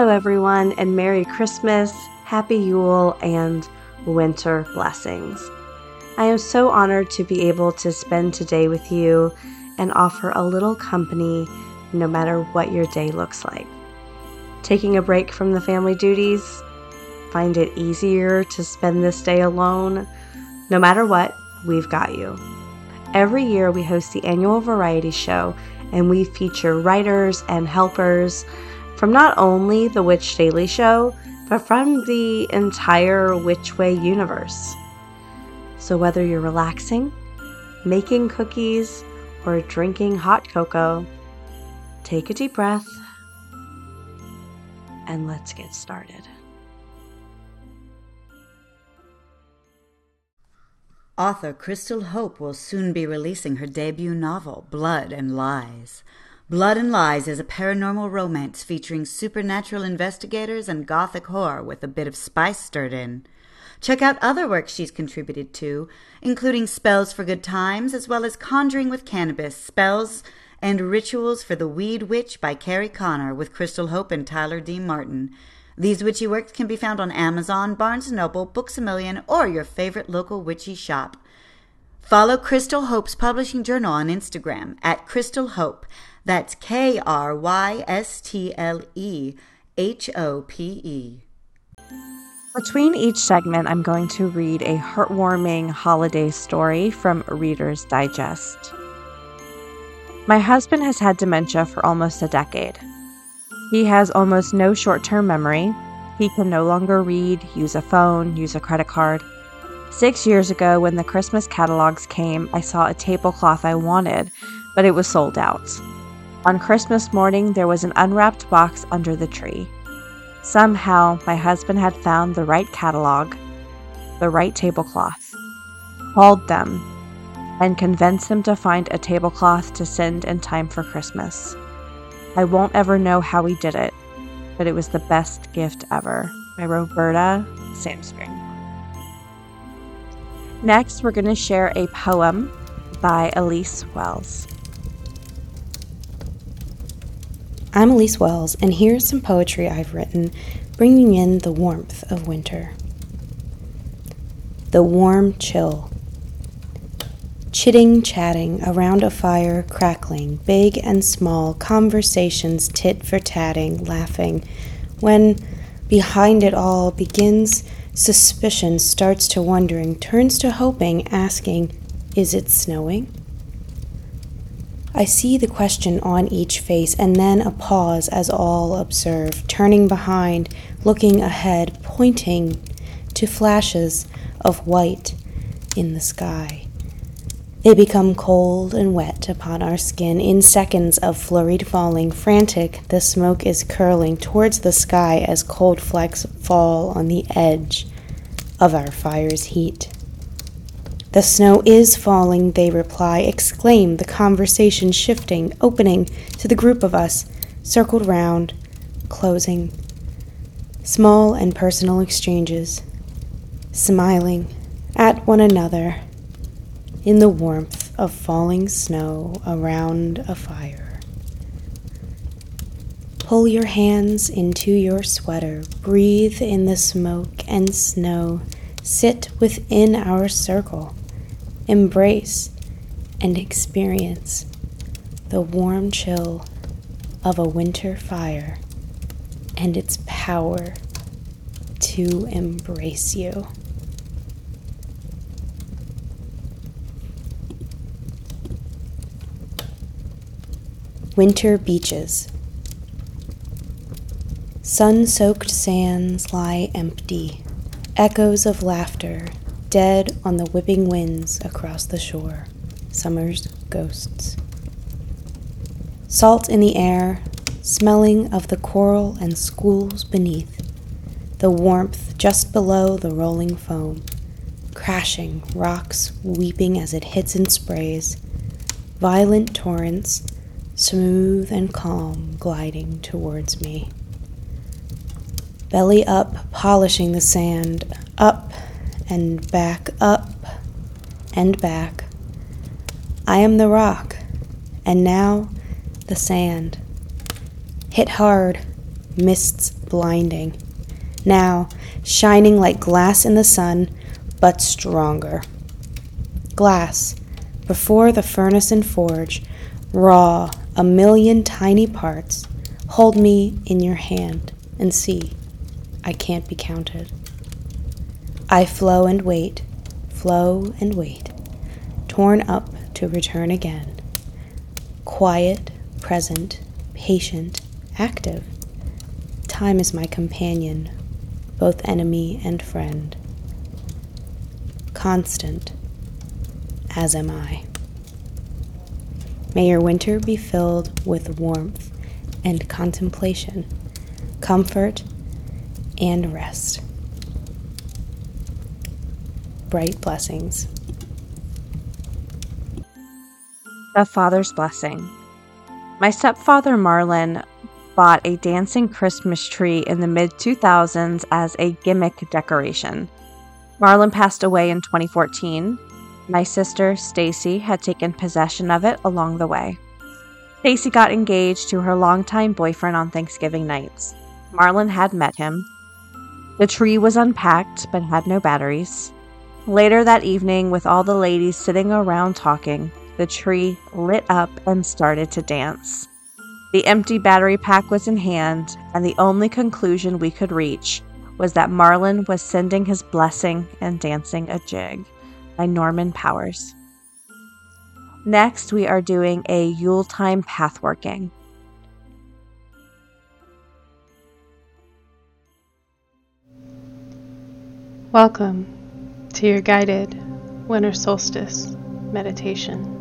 Hello, everyone, and Merry Christmas, Happy Yule, and winter blessings. I am so honored to be able to spend today with you and offer a little company no matter what your day looks like. Taking a break from the family duties, find it easier to spend this day alone. No matter what, we've got you. Every year, we host the annual variety show and we feature writers and helpers from not only The Witch Daily Show, but from the entire Witch Way universe. So, whether you're relaxing, making cookies, or drinking hot cocoa, take a deep breath and let's get started. Author Krystle Hope will soon be releasing her debut novel, Blood and Lies. Blood and Lies is a paranormal romance featuring supernatural investigators and gothic horror with a bit of spice stirred in. Check out other works she's contributed to, including Spells for Good Times, as well as Conjuring with Cannabis, Spells and Rituals for the Weed Witch by Carrie Connor with Krystle Hope and Tyler D. Martin. These witchy works can be found on Amazon, Barnes & Noble, Books A Million, or your favorite local witchy shop. Follow Krystle Hope's publishing journal on Instagram at Krystle Hope. That's K R Y S T L E H O P E. Between each segment, I'm going to read a heartwarming holiday story from Reader's Digest. My husband has had dementia for almost a decade. He has almost no short term memory. He can no longer read, use a phone, use a credit card. Six years ago, when the Christmas catalogs came, I saw a tablecloth I wanted, but it was sold out. On Christmas morning, there was an unwrapped box under the tree. Somehow, my husband had found the right catalog, the right tablecloth, called them, and convinced them to find a tablecloth to send in time for Christmas. I won't ever know how he did it, but it was the best gift ever. By Roberta Samspring. Next, we're going to share a poem by Elise Wells. I'm Elise Wells, and here's some poetry I've written bringing in the warmth of winter. The warm chill. Chitting, chatting, around a fire, crackling, big and small, conversations tit for tatting, laughing, when behind it all begins suspicion, starts to wondering, turns to hoping, asking, Is it snowing? I see the question on each face, and then a pause as all observe, turning behind, looking ahead, pointing to flashes of white in the sky. They become cold and wet upon our skin in seconds of flurried falling. Frantic, the smoke is curling towards the sky as cold flecks fall on the edge of our fire's heat. The snow is falling, they reply, exclaim, the conversation shifting, opening to the group of us, circled round, closing. Small and personal exchanges, smiling at one another in the warmth of falling snow around a fire. Pull your hands into your sweater, breathe in the smoke and snow, sit within our circle embrace and experience the warm chill of a winter fire and its power to embrace you. Winter beaches. Sun soaked sands lie empty, echoes of laughter dead on the whipping winds across the shore, summer's ghosts. Salt in the air, smelling of the coral and schools beneath, the warmth just below the rolling foam, crashing, rocks weeping as it hits and sprays, violent torrents, smooth and calm, gliding towards me. Belly up, polishing the sand, up and back up and back. I am the rock, and now the sand. Hit hard, mists blinding. Now, shining like glass in the sun, but stronger. Glass, before the furnace and forge, raw, a million tiny parts. Hold me in your hand and see, I can't be counted. I flow and wait, flow and wait, torn up to return again. Quiet, present, patient, active. Time is my companion, both enemy and friend. Constant, as am I. May your winter be filled with warmth and contemplation, comfort and rest. Bright blessings. The Father's Blessing. My stepfather Marlin bought a dancing Christmas tree in the mid 2000s as a gimmick decoration. Marlin passed away in 2014. My sister Stacy had taken possession of it along the way. Stacy got engaged to her longtime boyfriend on Thanksgiving nights. Marlin had met him. The tree was unpacked but had no batteries. Later that evening, with all the ladies sitting around talking, the tree lit up and started to dance. The empty battery pack was in hand, and the only conclusion we could reach was that Marlin was sending his blessing and dancing a jig by Norman Powers. Next, we are doing a Yule Time pathworking. Welcome to your guided winter solstice meditation.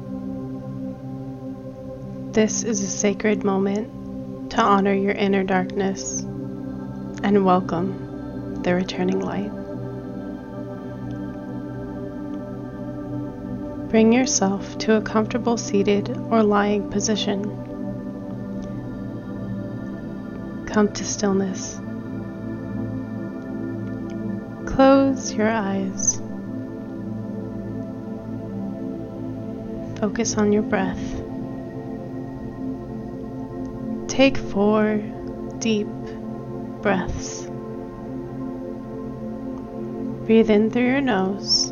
This is a sacred moment to honor your inner darkness and welcome the returning light. Bring yourself to a comfortable seated or lying position. Come to stillness. Close your eyes. Focus on your breath. Take four deep breaths. Breathe in through your nose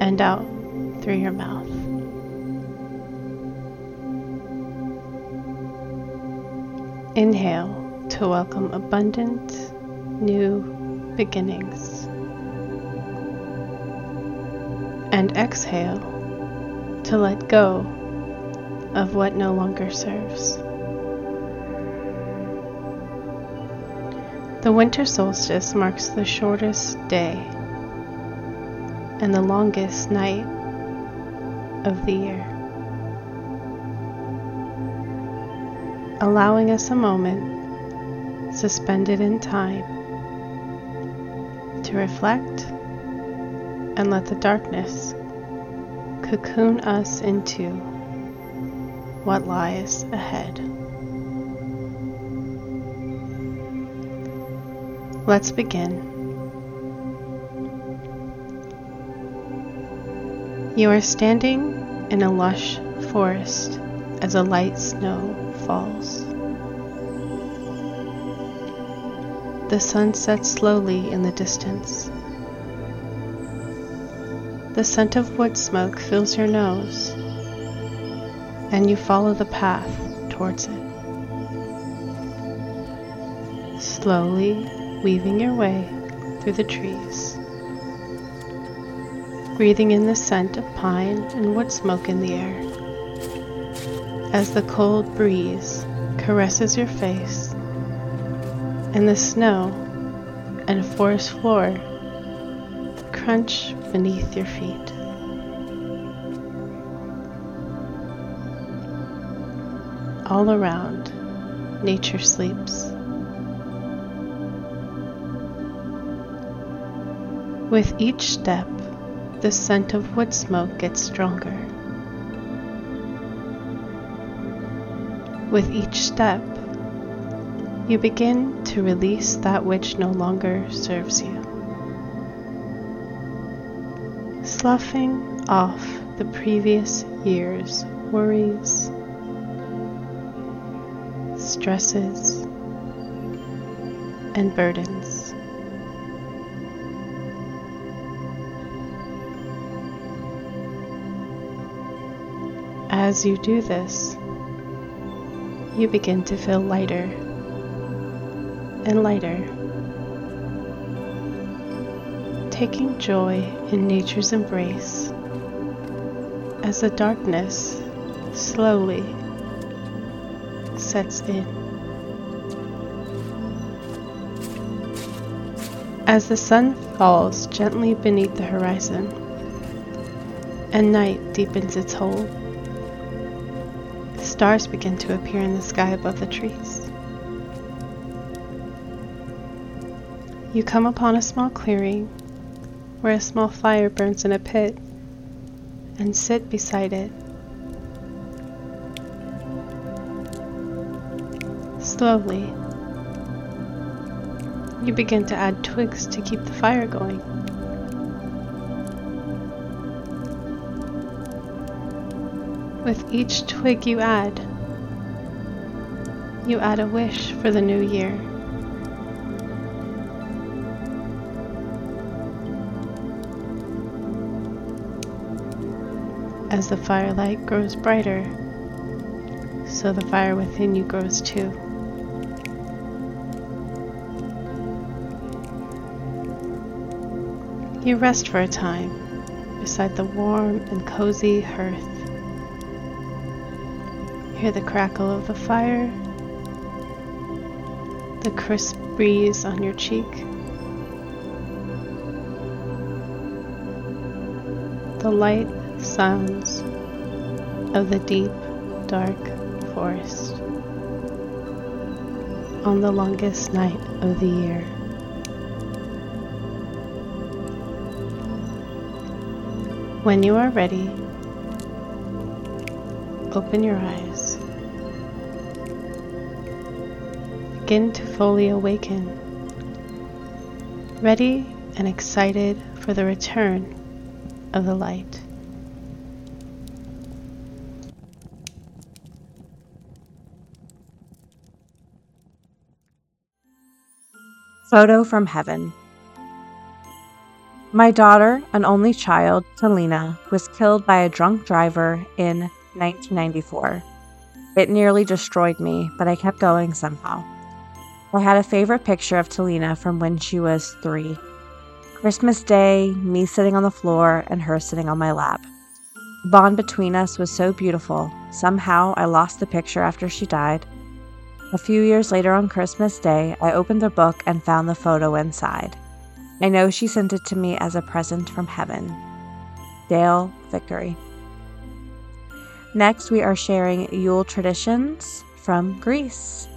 and out through your mouth. Inhale to welcome abundant new beginnings. And exhale to let go of what no longer serves. The winter solstice marks the shortest day and the longest night of the year, allowing us a moment suspended in time to reflect and let the darkness cocoon us into what lies ahead. Let's begin. You are standing in a lush forest as a light snow falls. The sun sets slowly in the distance. The scent of wood smoke fills your nose, and you follow the path towards it. Slowly weaving your way through the trees, breathing in the scent of pine and wood smoke in the air. As the cold breeze caresses your face, and the snow and forest floor crunch beneath your feet. All around, nature sleeps. With each step, the scent of wood smoke gets stronger. With each step, you begin to release that which no longer serves you. Sloughing off the previous year's worries, stresses, and burdens. As you do this, you begin to feel lighter and lighter, taking joy in nature's embrace as the darkness slowly sets in. As the sun falls gently beneath the horizon and night deepens its hold, the stars begin to appear in the sky above the trees. You come upon a small clearing where a small fire burns in a pit and sit beside it. Slowly, you begin to add twigs to keep the fire going. With each twig you add, you add a wish for the new year. As the firelight grows brighter, so the fire within you grows too. You rest for a time beside the warm and cozy hearth Hear the crackle of the fire, the crisp breeze on your cheek. The light sounds of the deep, dark forest on the longest night of the year. When you are ready, open your eyes. Begin to fully awaken, ready and excited for the return of the light. Photo from Heaven. My daughter, an only child, Talina, was killed by a drunk driver in 1994. It nearly destroyed me, but I kept going somehow. I had a favorite picture of Talina from when she was three. Christmas Day, me sitting on the floor and her sitting on my lap. The bond between us was so beautiful. Somehow I lost the picture after she died. A few years later on Christmas Day, I opened the book and found the photo inside. I know she sent it to me as a present from heaven. Dale Vickery. Next, we are sharing Yule traditions from Greece.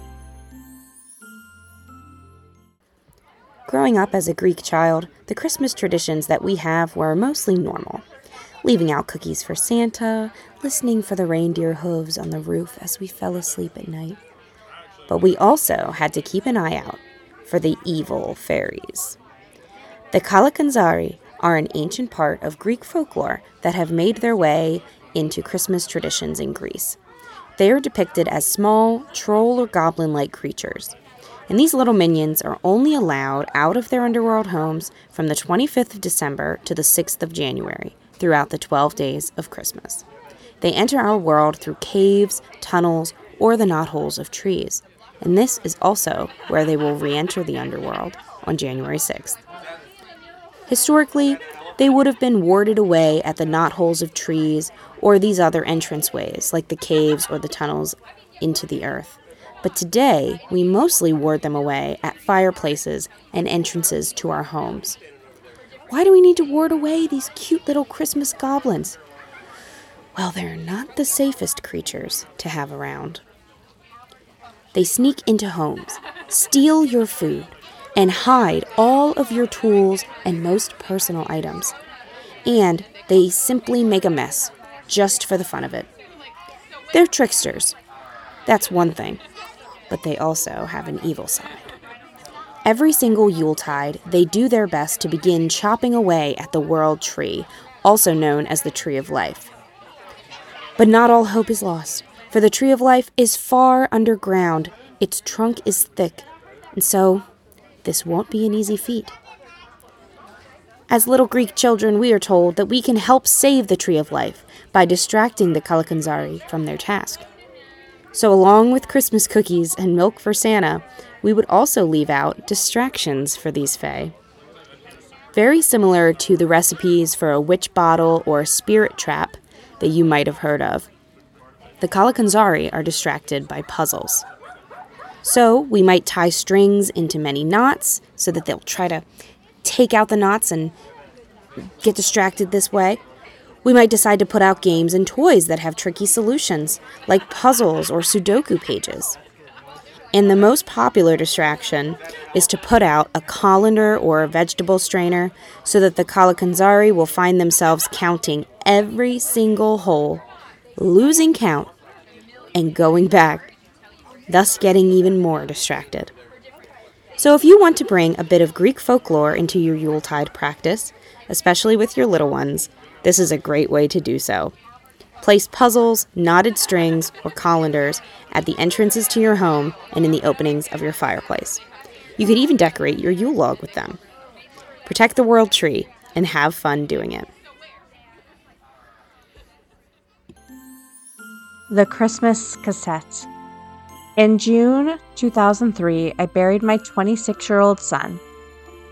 Growing up as a Greek child, the Christmas traditions that we have were mostly normal. Leaving out cookies for Santa, listening for the reindeer hooves on the roof as we fell asleep at night. But we also had to keep an eye out for the evil fairies. The Kalakanzari are an ancient part of Greek folklore that have made their way into Christmas traditions in Greece. They are depicted as small, troll or goblin like creatures. And these little minions are only allowed out of their underworld homes from the 25th of December to the 6th of January throughout the 12 days of Christmas. They enter our world through caves, tunnels, or the knotholes of trees. And this is also where they will re enter the underworld on January 6th. Historically, they would have been warded away at the knotholes of trees or these other entranceways, like the caves or the tunnels into the earth. But today, we mostly ward them away at fireplaces and entrances to our homes. Why do we need to ward away these cute little Christmas goblins? Well, they're not the safest creatures to have around. They sneak into homes, steal your food, and hide all of your tools and most personal items. And they simply make a mess, just for the fun of it. They're tricksters. That's one thing. But they also have an evil side. Every single Yuletide, they do their best to begin chopping away at the world tree, also known as the Tree of Life. But not all hope is lost, for the Tree of Life is far underground, its trunk is thick, and so this won't be an easy feat. As little Greek children, we are told that we can help save the Tree of Life by distracting the Kalakanzari from their task. So, along with Christmas cookies and milk for Santa, we would also leave out distractions for these Fae. Very similar to the recipes for a witch bottle or spirit trap that you might have heard of. The Kalakanzari are distracted by puzzles. So, we might tie strings into many knots so that they'll try to take out the knots and get distracted this way. We might decide to put out games and toys that have tricky solutions, like puzzles or Sudoku pages. And the most popular distraction is to put out a colander or a vegetable strainer so that the Kalakanzari will find themselves counting every single hole, losing count, and going back, thus getting even more distracted. So, if you want to bring a bit of Greek folklore into your Yuletide practice, especially with your little ones, this is a great way to do so. Place puzzles, knotted strings, or colanders at the entrances to your home and in the openings of your fireplace. You could even decorate your Yule log with them. Protect the world tree and have fun doing it. The Christmas Cassette. In June 2003, I buried my 26 year old son.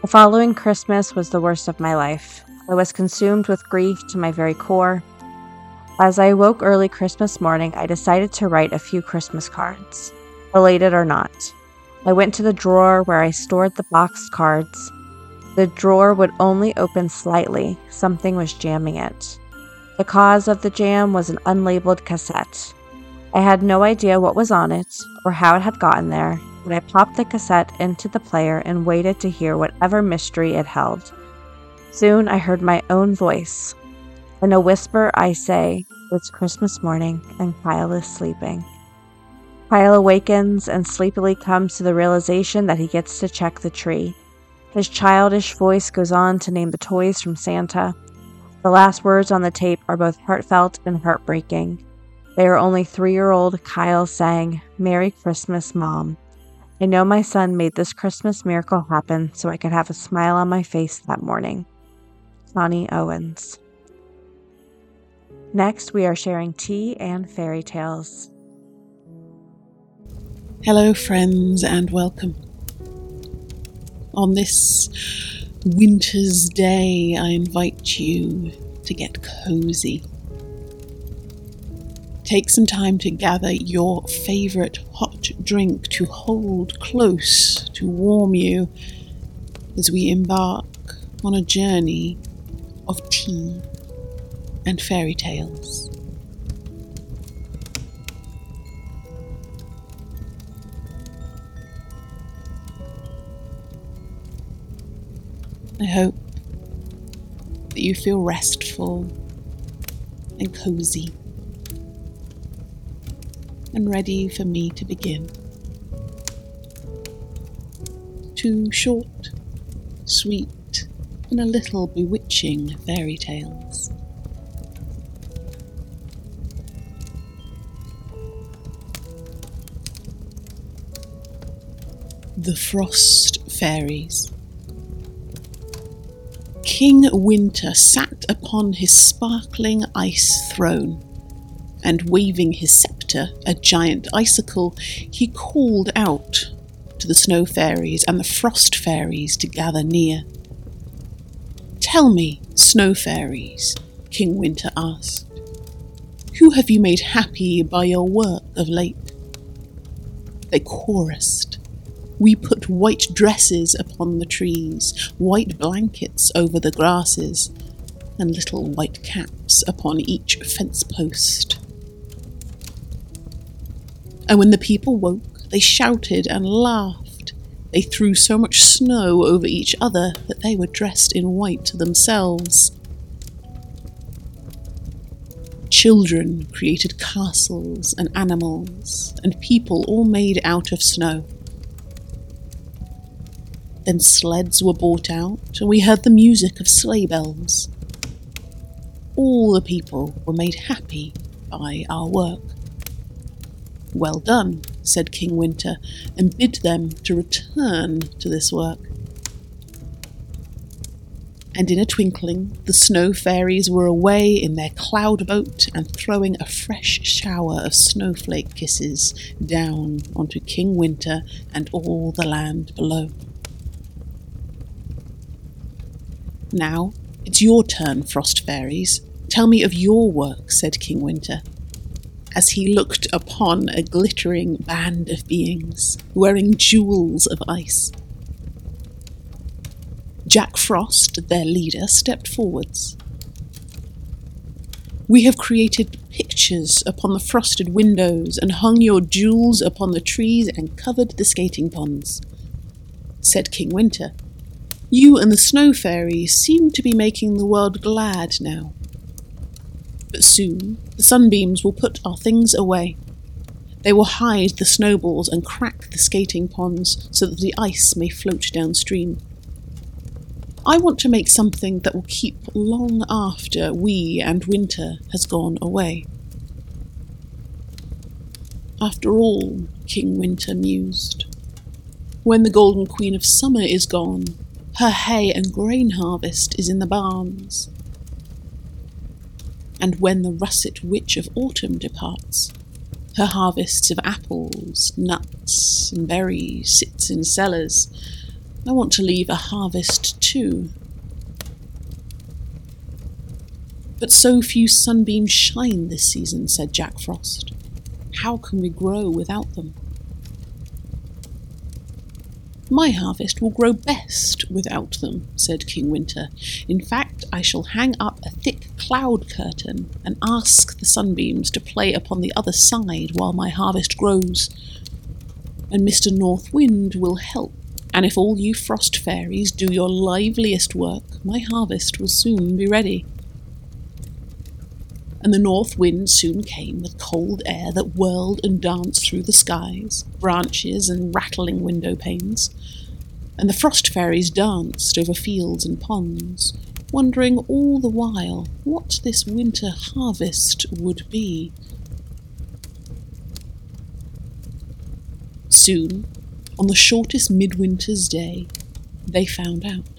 The following Christmas was the worst of my life. I was consumed with grief to my very core. As I awoke early Christmas morning, I decided to write a few Christmas cards, related or not. I went to the drawer where I stored the boxed cards. The drawer would only open slightly, something was jamming it. The cause of the jam was an unlabeled cassette. I had no idea what was on it or how it had gotten there, but I popped the cassette into the player and waited to hear whatever mystery it held. Soon I heard my own voice. In a whisper, I say, It's Christmas morning, and Kyle is sleeping. Kyle awakens and sleepily comes to the realization that he gets to check the tree. His childish voice goes on to name the toys from Santa. The last words on the tape are both heartfelt and heartbreaking. They are only three year old Kyle saying, Merry Christmas, Mom. I know my son made this Christmas miracle happen so I could have a smile on my face that morning. Connie Owens. Next, we are sharing tea and fairy tales. Hello, friends, and welcome. On this winter's day, I invite you to get cozy Take some time to gather your favorite hot drink to hold close to warm you as we embark on a journey of tea and fairy tales. I hope that you feel restful and cozy and ready for me to begin. Two short, sweet, and a little bewitching fairy tales. The Frost Fairies. King Winter sat upon his sparkling ice throne, and waving his sceptre, a giant icicle, he called out to the snow fairies and the frost fairies to gather near. Tell me, snow fairies, King Winter asked, who have you made happy by your work of late? They chorused. We put white dresses upon the trees, white blankets over the grasses, and little white caps upon each fence post. And when the people woke, they shouted and laughed. They threw so much snow over each other that they were dressed in white themselves. Children created castles and animals, and people all made out of snow. Then sleds were brought out, and we heard the music of sleigh bells. All the people were made happy by our work. Well done, said King Winter, and bid them to return to this work. And in a twinkling, the snow fairies were away in their cloud boat and throwing a fresh shower of snowflake kisses down onto King Winter and all the land below. Now, it's your turn, Frost Fairies. Tell me of your work, said King Winter, as he looked upon a glittering band of beings wearing jewels of ice. Jack Frost, their leader, stepped forwards. We have created pictures upon the frosted windows and hung your jewels upon the trees and covered the skating ponds, said King Winter. You and the Snow Fairy seem to be making the world glad now. But soon the sunbeams will put our things away. They will hide the snowballs and crack the skating ponds so that the ice may float downstream. I want to make something that will keep long after we and winter has gone away. After all, King Winter mused, when the Golden Queen of Summer is gone, her hay and grain harvest is in the barns. And when the russet witch of autumn departs, her harvests of apples, nuts, and berries sits in cellars. I want to leave a harvest too. But so few sunbeams shine this season, said Jack Frost. How can we grow without them? My harvest will grow best without them, said King Winter. In fact, I shall hang up a thick cloud curtain and ask the sunbeams to play upon the other side while my harvest grows. And Mr. North Wind will help. And if all you frost fairies do your liveliest work, my harvest will soon be ready and the north wind soon came with cold air that whirled and danced through the skies, branches, and rattling window panes. And the frost fairies danced over fields and ponds, wondering all the while what this winter harvest would be. Soon, on the shortest midwinter's day, they found out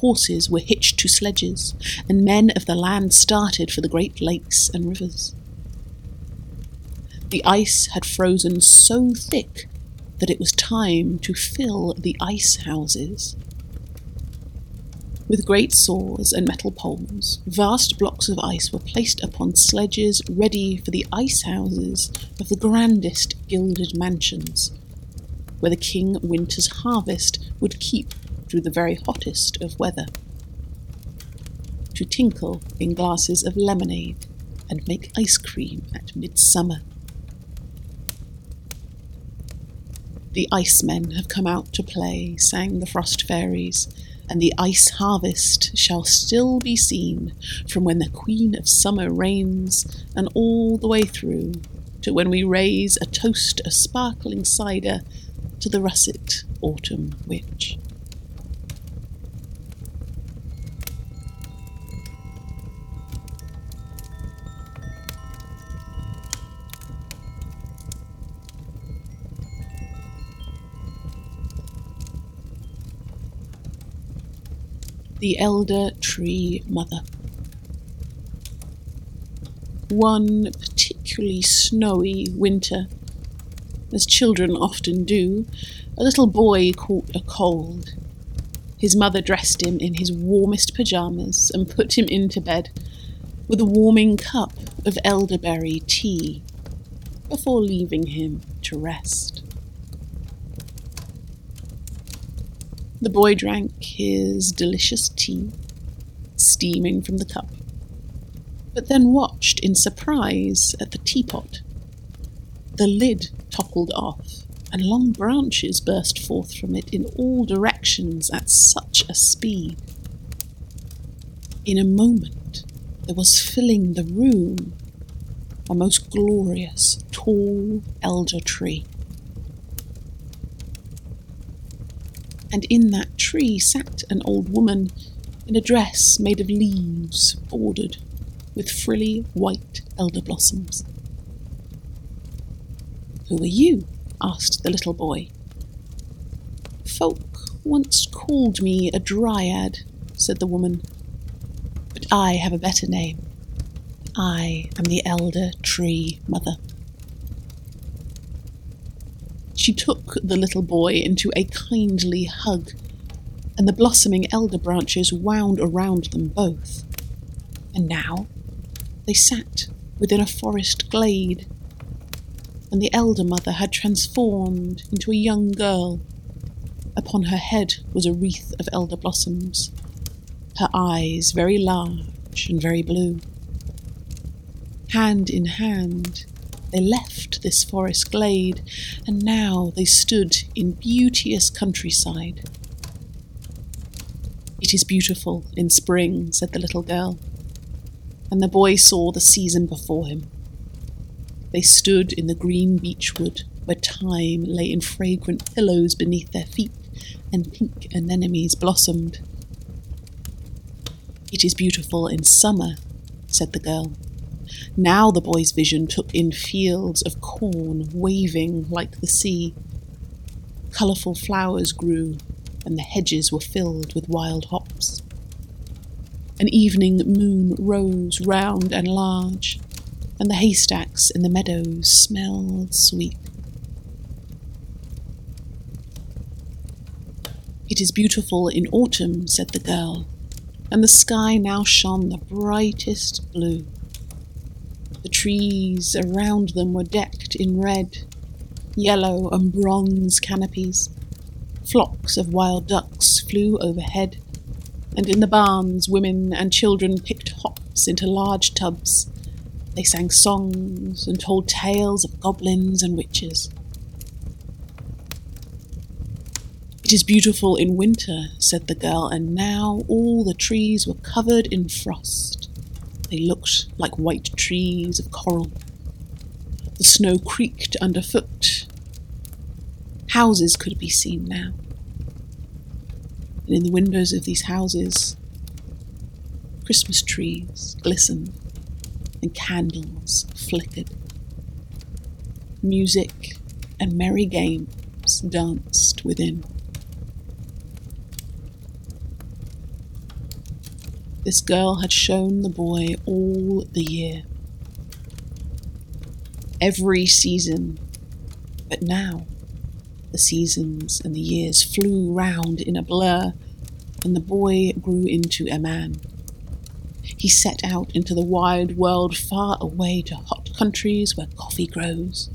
horses were hitched to sledges, and men of the land started for the great lakes and rivers. The ice had frozen so thick that it was time to fill the ice houses. With great saws and metal poles, vast blocks of ice were placed upon sledges ready for the ice houses of the grandest gilded mansions, where the King Winter's harvest would keep through the very hottest of weather, to tinkle in glasses of lemonade and make ice cream at midsummer. The icemen have come out to play, sang the frost fairies, and the ice harvest shall still be seen from when the Queen of Summer reigns and all the way through to when we raise a toast a sparkling cider to the russet autumn witch. The elder tree mother. One particularly snowy winter, as children often do, a little boy caught a cold. His mother dressed him in his warmest pyjamas and put him into bed with a warming cup of elderberry tea before leaving him to rest. The boy drank his delicious tea, steaming from the cup, but then watched in surprise at the teapot. The lid toppled off, and long branches burst forth from it in all directions at such a speed. In a moment, there was filling the room a most glorious, tall elder tree. And in that tree sat an old woman in a dress made of leaves bordered with frilly white elder blossoms. Who are you? asked the little boy. Folk once called me a dryad, said the woman, but I have a better name. I am the elder tree mother. She took the little boy into a kindly hug, and the blossoming elder branches wound around them both. And now they sat within a forest glade, and the elder mother had transformed into a young girl. Upon her head was a wreath of elder blossoms, her eyes very large and very blue. Hand in hand, they left this forest glade, and now they stood in beauteous countryside. It is beautiful in spring, said the little girl, and the boy saw the season before him. They stood in the green beechwood, where thyme lay in fragrant pillows beneath their feet, and pink anemones blossomed. It is beautiful in summer, said the girl. Now the boy's vision took in fields of corn waving like the sea. Colourful flowers grew, and the hedges were filled with wild hops. An evening moon rose round and large, and the haystacks in the meadows smelled sweet. It is beautiful in autumn, said the girl, and the sky now shone the brightest blue. The trees around them were decked in red, yellow, and bronze canopies. Flocks of wild ducks flew overhead, and in the barns women and children picked hops into large tubs. They sang songs and told tales of goblins and witches. It is beautiful in winter, said the girl, and now all the trees were covered in frost. They looked like white trees of coral. The snow creaked underfoot. Houses could be seen now and in the windows of these houses, Christmas trees glistened and candles flickered. Music and merry games danced within. This girl had shown the boy all the year, every season, but now the seasons and the years flew round in a blur, and the boy grew into a man. He set out into the wide world far away to hot countries where coffee grows.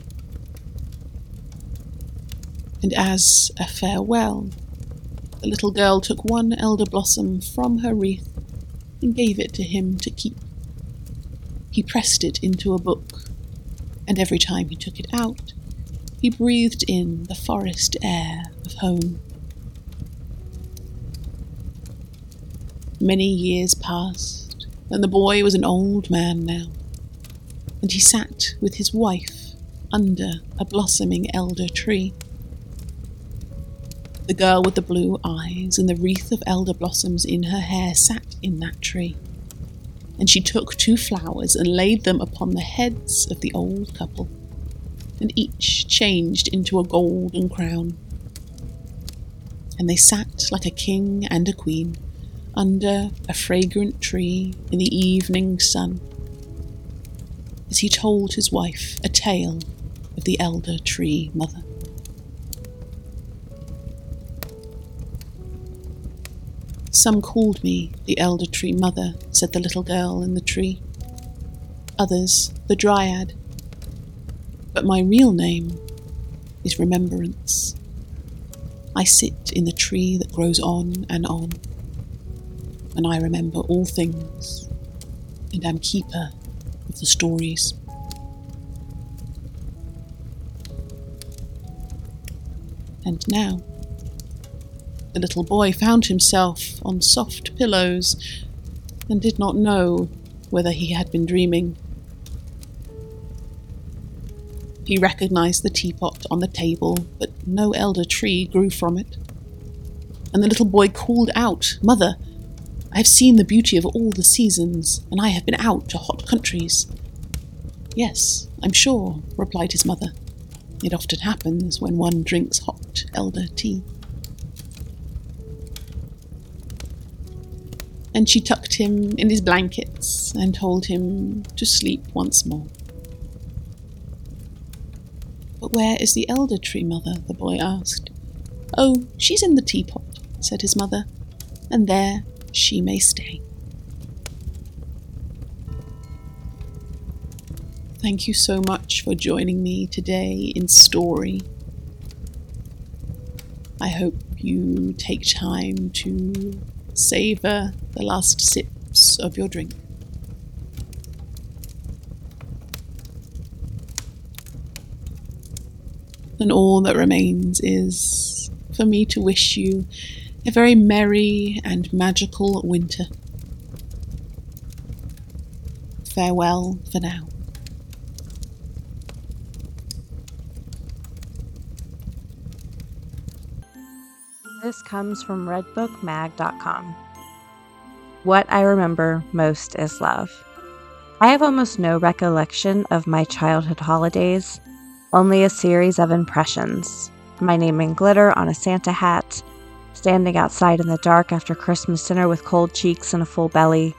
And as a farewell, the little girl took one elder blossom from her wreath and gave it to him to keep. He pressed it into a book, and every time he took it out, he breathed in the forest air of home. Many years passed, and the boy was an old man now, and he sat with his wife under a blossoming elder tree. The girl with the blue eyes and the wreath of elder blossoms in her hair sat in that tree, and she took two flowers and laid them upon the heads of the old couple and each changed into a golden crown. And they sat like a king and a queen under a fragrant tree in the evening sun, as he told his wife a tale of the elder tree mother. Some called me the elder tree mother, said the little girl in the tree. Others, the dryad, but my real name is Remembrance. I sit in the tree that grows on and on, and I remember all things, and am keeper of the stories. And now, the little boy found himself on soft pillows and did not know whether he had been dreaming he recognized the teapot on the table, but no elder tree grew from it. And the little boy called out, Mother, I have seen the beauty of all the seasons, and I have been out to hot countries. Yes, I'm sure, replied his mother. It often happens when one drinks hot elder tea. And she tucked him in his blankets and told him to sleep once more. But where is the elder tree, mother? the boy asked. Oh, she's in the teapot, said his mother, and there she may stay. Thank you so much for joining me today in story. I hope you take time to savour the last sips of your drink. And all that remains is for me to wish you a very merry and magical winter. Farewell for now. This comes from redbookmag.com. What I remember most is love. I have almost no recollection of my childhood holidays, only a series of impressions. My name in glitter on a Santa hat, standing outside in the dark after Christmas dinner with cold cheeks and a full belly.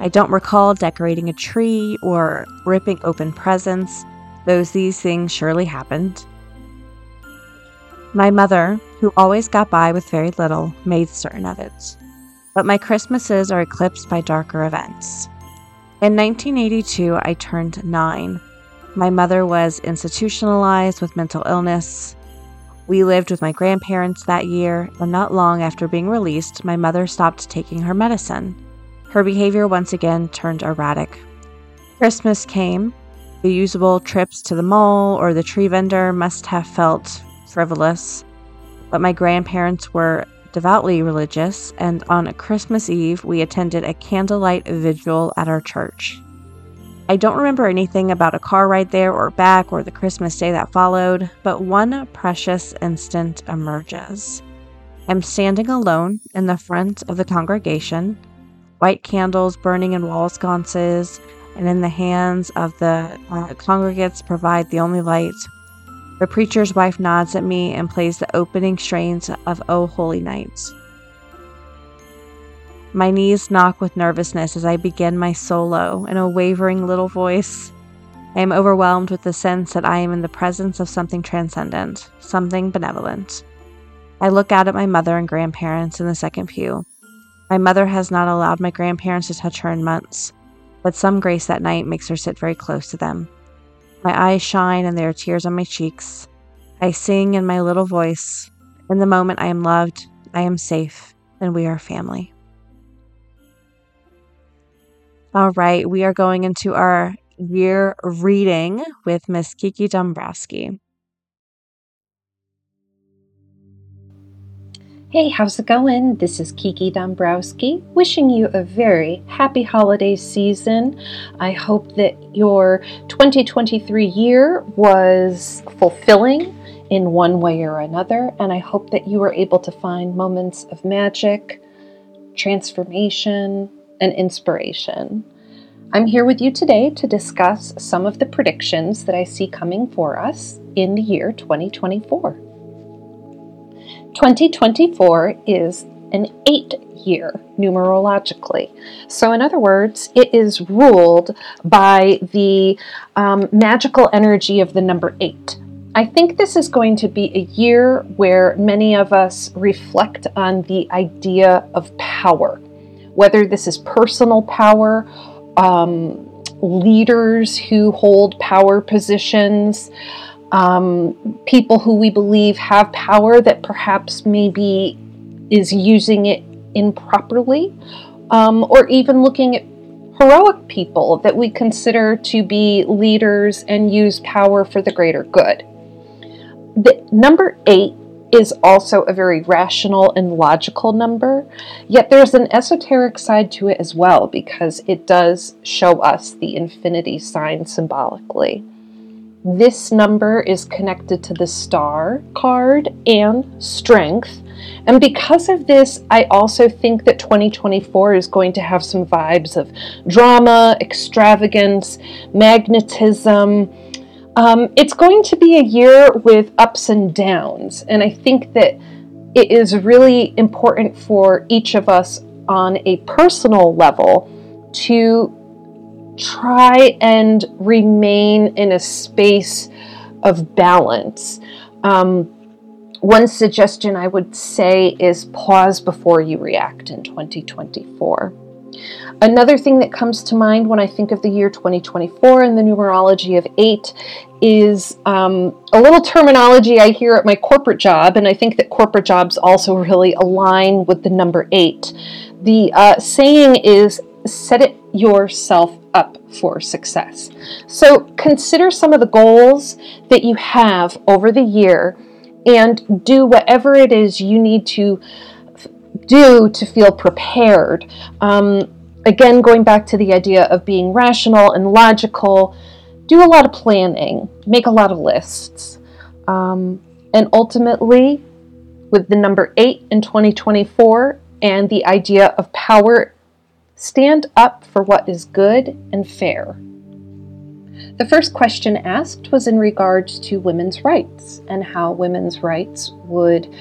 I don't recall decorating a tree or ripping open presents, though these things surely happened. My mother, who always got by with very little, made certain of it. But my Christmases are eclipsed by darker events. In 1982, I turned nine. My mother was institutionalized with mental illness. We lived with my grandparents that year, and not long after being released, my mother stopped taking her medicine. Her behavior once again turned erratic. Christmas came. The usual trips to the mall or the tree vendor must have felt frivolous, but my grandparents were devoutly religious, and on Christmas Eve, we attended a candlelight vigil at our church. I don't remember anything about a car ride there or back or the Christmas day that followed, but one precious instant emerges. I'm standing alone in the front of the congregation, white candles burning in wall sconces, and in the hands of the uh, congregants provide the only light the preacher's wife nods at me and plays the opening strains of Oh Holy Night. My knees knock with nervousness as I begin my solo in a wavering little voice. I am overwhelmed with the sense that I am in the presence of something transcendent, something benevolent. I look out at my mother and grandparents in the second pew. My mother has not allowed my grandparents to touch her in months, but some grace that night makes her sit very close to them. My eyes shine and there are tears on my cheeks. I sing in my little voice. In the moment, I am loved, I am safe, and we are family. All right, we are going into our year reading with Miss Kiki Dombrowski. Hey, how's it going? This is Kiki Dombrowski, wishing you a very happy holiday season. I hope that your 2023 year was fulfilling in one way or another, and I hope that you were able to find moments of magic, transformation, and inspiration. I'm here with you today to discuss some of the predictions that I see coming for us in the year 2024. 2024 is an eight year numerologically. So, in other words, it is ruled by the um, magical energy of the number eight. I think this is going to be a year where many of us reflect on the idea of power, whether this is personal power, um, leaders who hold power positions um, people who we believe have power that perhaps maybe is using it improperly, um, or even looking at heroic people that we consider to be leaders and use power for the greater good. The number eight is also a very rational and logical number, yet there's an esoteric side to it as well because it does show us the infinity sign symbolically. This number is connected to the star card and strength. And because of this, I also think that 2024 is going to have some vibes of drama, extravagance, magnetism, Um, it's going to be a year with ups and downs, and I think that it is really important for each of us on a personal level to try and remain in a space of balance. Um, one suggestion I would say is pause before you react in 2024. Another thing that comes to mind when I think of the year 2024 and the numerology of eight is um, a little terminology I hear at my corporate job, and I think that corporate jobs also really align with the number eight. The uh, saying is set it yourself for success. So consider some of the goals that you have over the year and do whatever it is you need to do to feel prepared. Um, again, going back to the idea of being rational and logical, do a lot of planning, make a lot of lists. Um, and ultimately, with the number eight in 2024 and the idea of power, stand up for what is good and fair. The first question asked was in regards to women's rights and how women's rights would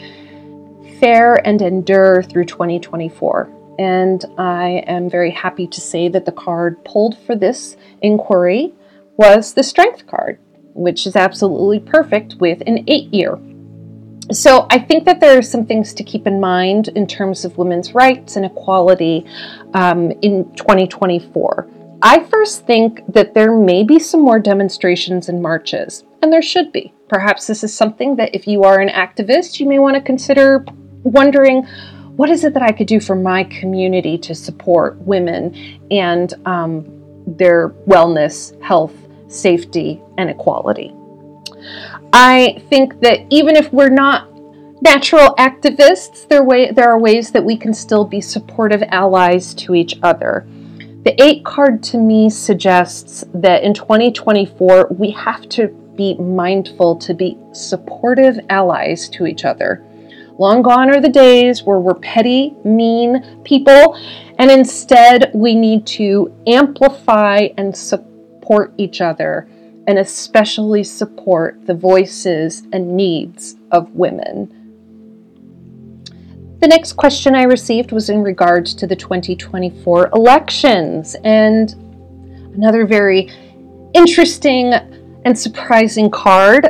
fare and endure through 2024. And I am very happy to say that the card pulled for this inquiry was the Strength card, which is absolutely perfect with an eight year. So I think that there are some things to keep in mind in terms of women's rights and equality um, in 2024. I first think that there may be some more demonstrations and marches, and there should be. Perhaps this is something that if you are an activist, you may want to consider wondering what is it that I could do for my community to support women and um, their wellness, health, safety, and equality. I think that even if we're not natural activists, there, way, there are ways that we can still be supportive allies to each other. The eight card to me suggests that in 2024, we have to be mindful to be supportive allies to each other. Long gone are the days where we're petty, mean people, and instead we need to amplify and support each other, and especially support the voices and needs of women. The next question I received was in regards to the 2024 elections, and another very interesting and surprising card.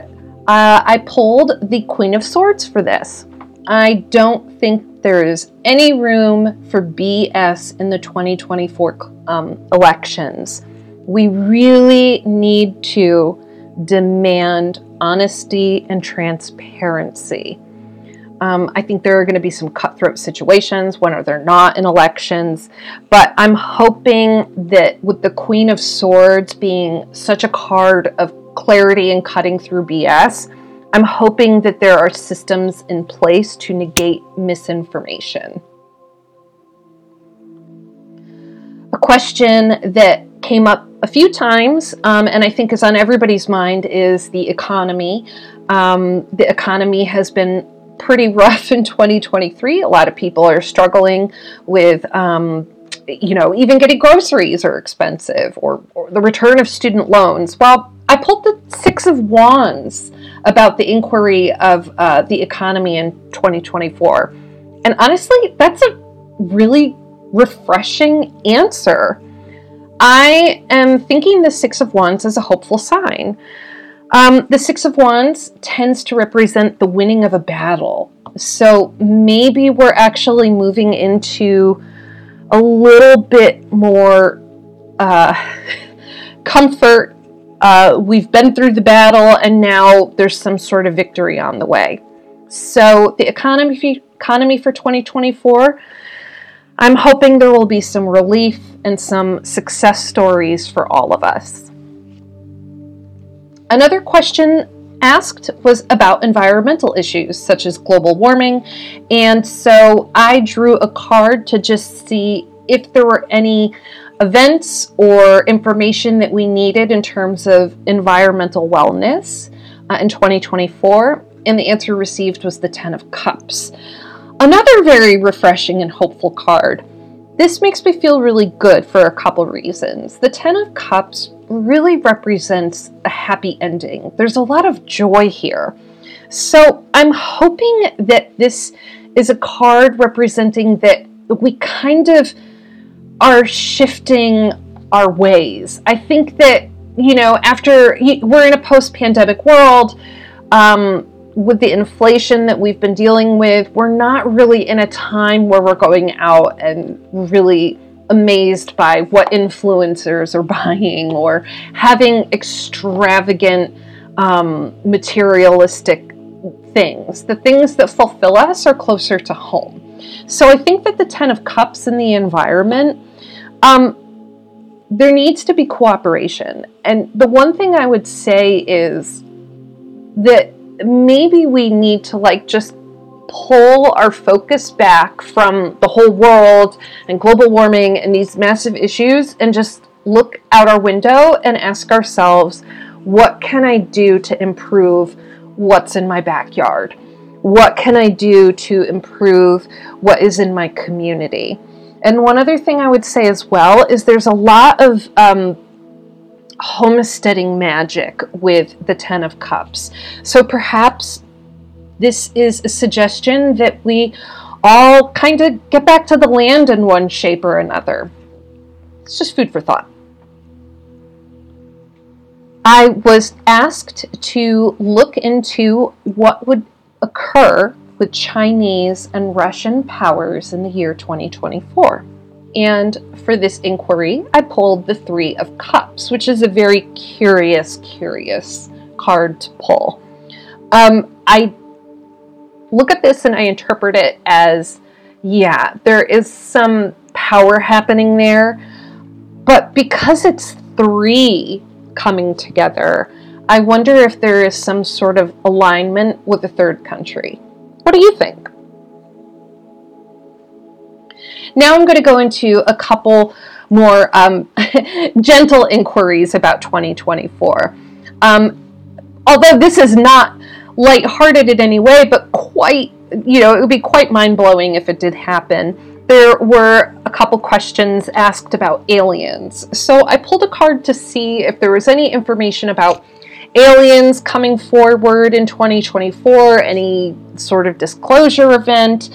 Uh, I pulled the Queen of Swords for this. I don't think there is any room for BS in the 2024 um, elections. We really need to demand honesty and transparency. Um, I think there are going to be some cutthroat situations when they're not in elections, but I'm hoping that with the Queen of Swords being such a card of clarity and cutting through BS, I'm hoping that there are systems in place to negate misinformation. A question that came up a few times um, and I think is on everybody's mind is the economy. Um, the economy has been pretty rough in 2023. A lot of people are struggling with. Um, you know, even getting groceries are expensive, or, or the return of student loans. Well, I pulled the Six of Wands about the inquiry of uh, the economy in 2024. And honestly, that's a really refreshing answer. I am thinking the Six of Wands as a hopeful sign. Um, the Six of Wands tends to represent the winning of a battle. So maybe we're actually moving into a little bit more uh, comfort uh, we've been through the battle and now there's some sort of victory on the way. So, the economy, economy for 2024, I'm hoping there will be some relief and some success stories for all of us. Another question asked was about environmental issues such as global warming, and so I drew a card to just see if there were any events or information that we needed in terms of environmental wellness uh, in 2024, and the answer received was the Ten of Cups. Another very refreshing and hopeful card. This makes me feel really good for a couple reasons. The Ten of Cups really represents a happy ending. There's a lot of joy here. So I'm hoping that this is a card representing that we kind of are shifting our ways. I think that, you know, after we're in a post pandemic world, um, with the inflation that we've been dealing with, we're not really in a time where we're going out and really amazed by what influencers are buying or having extravagant um, materialistic things. The things that fulfill us are closer to home. So I think that the Ten of Cups in the environment, um, there needs to be cooperation. And the one thing I would say is that maybe we need to like just pull our focus back from the whole world and global warming and these massive issues and just look out our window and ask ourselves, what can I do to improve what's in my backyard? What can I do to improve what is in my community? And one other thing I would say as well is there's a lot of um, homesteading magic with the Ten of Cups. So perhaps this is a suggestion that we all kind of get back to the land in one shape or another. It's just food for thought. I was asked to look into what would occur with Chinese and Russian powers in the year 2024. And for this inquiry, I pulled the Three of Cups, which is a very curious, curious card to pull. Um, I look at this and I interpret it as yeah, there is some power happening there. But because it's three coming together, I wonder if there is some sort of alignment with the third country. What do you think? Now I'm going to go into a couple more um, gentle inquiries about 2024. Um, although this is not lighthearted in any way, but quite, you know, it would be quite mind blowing if it did happen. There were a couple questions asked about aliens. So I pulled a card to see if there was any information about aliens coming forward in 2024, any sort of disclosure event.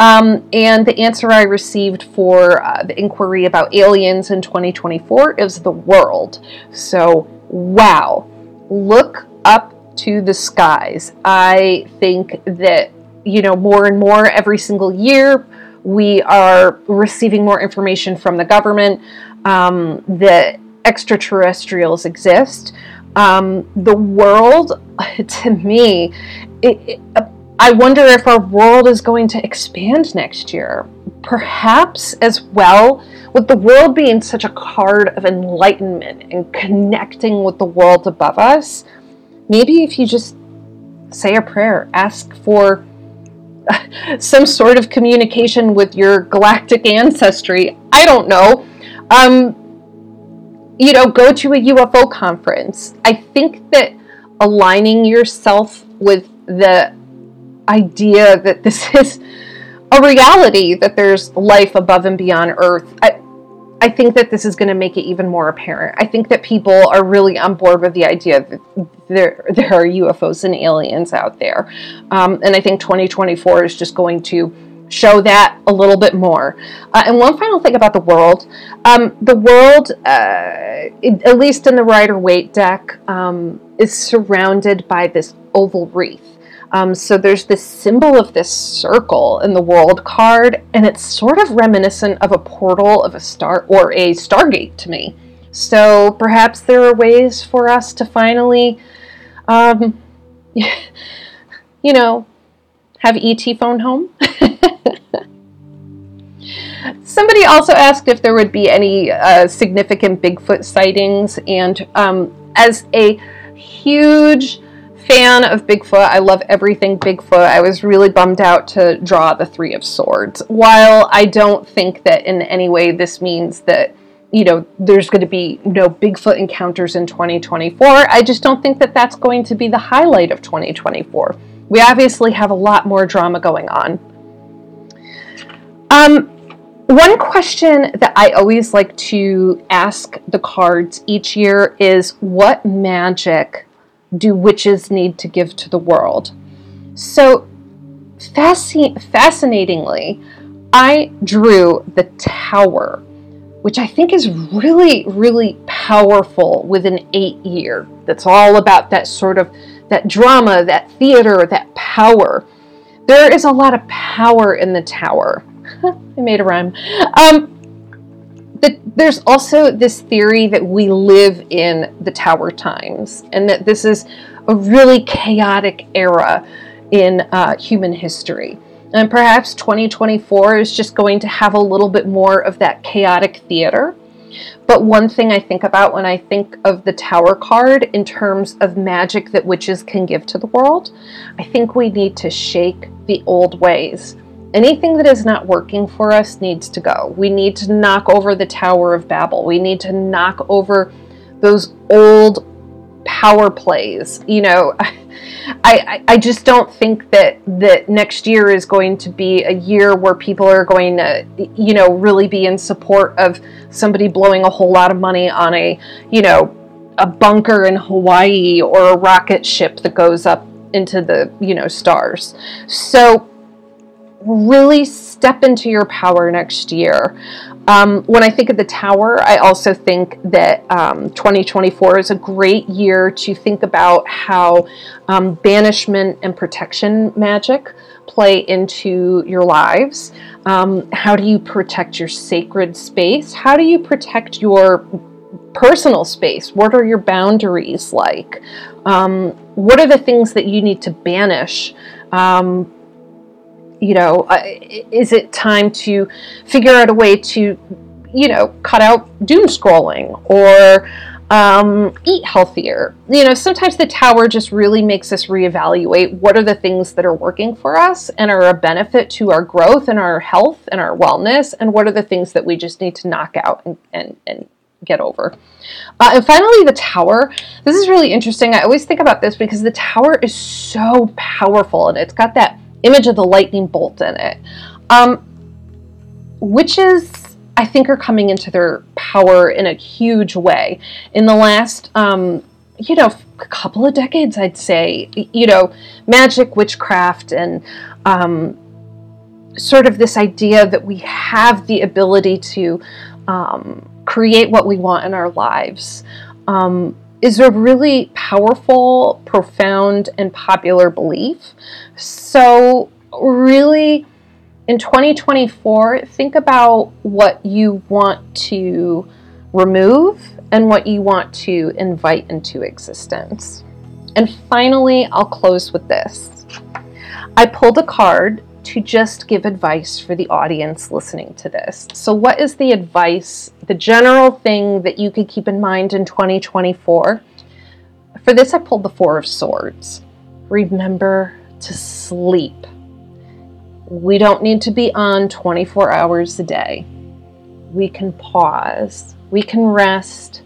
Um, and the answer I received for uh, the inquiry about aliens in 2024 is the world. So, wow, look up to the skies. I think that, you know, more and more every single year, we are receiving more information from the government um, that extraterrestrials exist. Um, the world, to me, it, it, I wonder if our world is going to expand next year. Perhaps as well, with the world being such a card of enlightenment and connecting with the world above us, maybe if you just say a prayer, ask for some sort of communication with your galactic ancestry. I don't know. Um, you know, go to a UFO conference. I think that aligning yourself with the idea that this is a reality, that there's life above and beyond Earth. I, I think that this is going to make it even more apparent. I think that people are really on board with the idea that there there are UFOs and aliens out there, um, and I think 2024 is just going to show that a little bit more. Uh, and one final thing about the world, um, the world, uh, it, at least in the Rider Waite deck, um, is surrounded by this oval wreath. Um, so there's this symbol of this circle in the world card, and it's sort of reminiscent of a portal of a star or a stargate to me. So perhaps there are ways for us to finally, um, you know, have ET phone home. Somebody also asked if there would be any uh, significant Bigfoot sightings, and um, as a huge fan of Bigfoot. I love everything Bigfoot. I was really bummed out to draw the Three of Swords. While I don't think that in any way this means that, you know, there's going to be no Bigfoot encounters in 2024, I just don't think that that's going to be the highlight of 2024. We obviously have a lot more drama going on. Um, one question that I always like to ask the cards each year is what magic do witches need to give to the world? So, fasci- fascinatingly, I drew the tower, which I think is really, really powerful with an eight year. That's all about that sort of that drama, that theater, that power. There is a lot of power in the tower. I made a rhyme. Um, the, there's also this theory that we live in the tower times and that this is a really chaotic era in uh, human history. And perhaps 2024 is just going to have a little bit more of that chaotic theater. But one thing I think about when I think of the Tower card in terms of magic that witches can give to the world, I think we need to shake the old ways. Anything that is not working for us needs to go. We need to knock over the Tower of Babel. We need to knock over those old power plays. You know, I, I just don't think that that next year is going to be a year where people are going to, you know, really be in support of somebody blowing a whole lot of money on a, you know, a bunker in Hawaii or a rocket ship that goes up into the, you know, stars. So really step into your power next year. Um, when I think of the tower, I also think that um, 2024 is a great year to think about how um, banishment and protection magic play into your lives. Um, how do you protect your sacred space? How do you protect your personal space? What are your boundaries like? Um, what are the things that you need to banish? Um, you know, uh, is it time to figure out a way to, you know, cut out doom scrolling or um, eat healthier? You know, sometimes the tower just really makes us reevaluate what are the things that are working for us and are a benefit to our growth and our health and our wellness, and what are the things that we just need to knock out and, and, and get over. Uh, and finally, the tower. This is really interesting. I always think about this because the tower is so powerful and it's got that image of the lightning bolt in it. Um, witches, I think, are coming into their power in a huge way. In the last, um, you know, couple of decades, I'd say, you know, magic, witchcraft, and um, sort of this idea that we have the ability to um, create what we want in our lives. Is a really powerful, profound, and popular belief. So, really, in 2024, think about what you want to remove and what you want to invite into existence. And finally, I'll close with this. I pulled a card to just give advice for the audience listening to this. So, what is the advice, the general thing that you could keep in mind in 2024? For this, I pulled the Four of Swords. Remember to sleep. We don't need to be on 24 hours a day. We can pause, we can rest,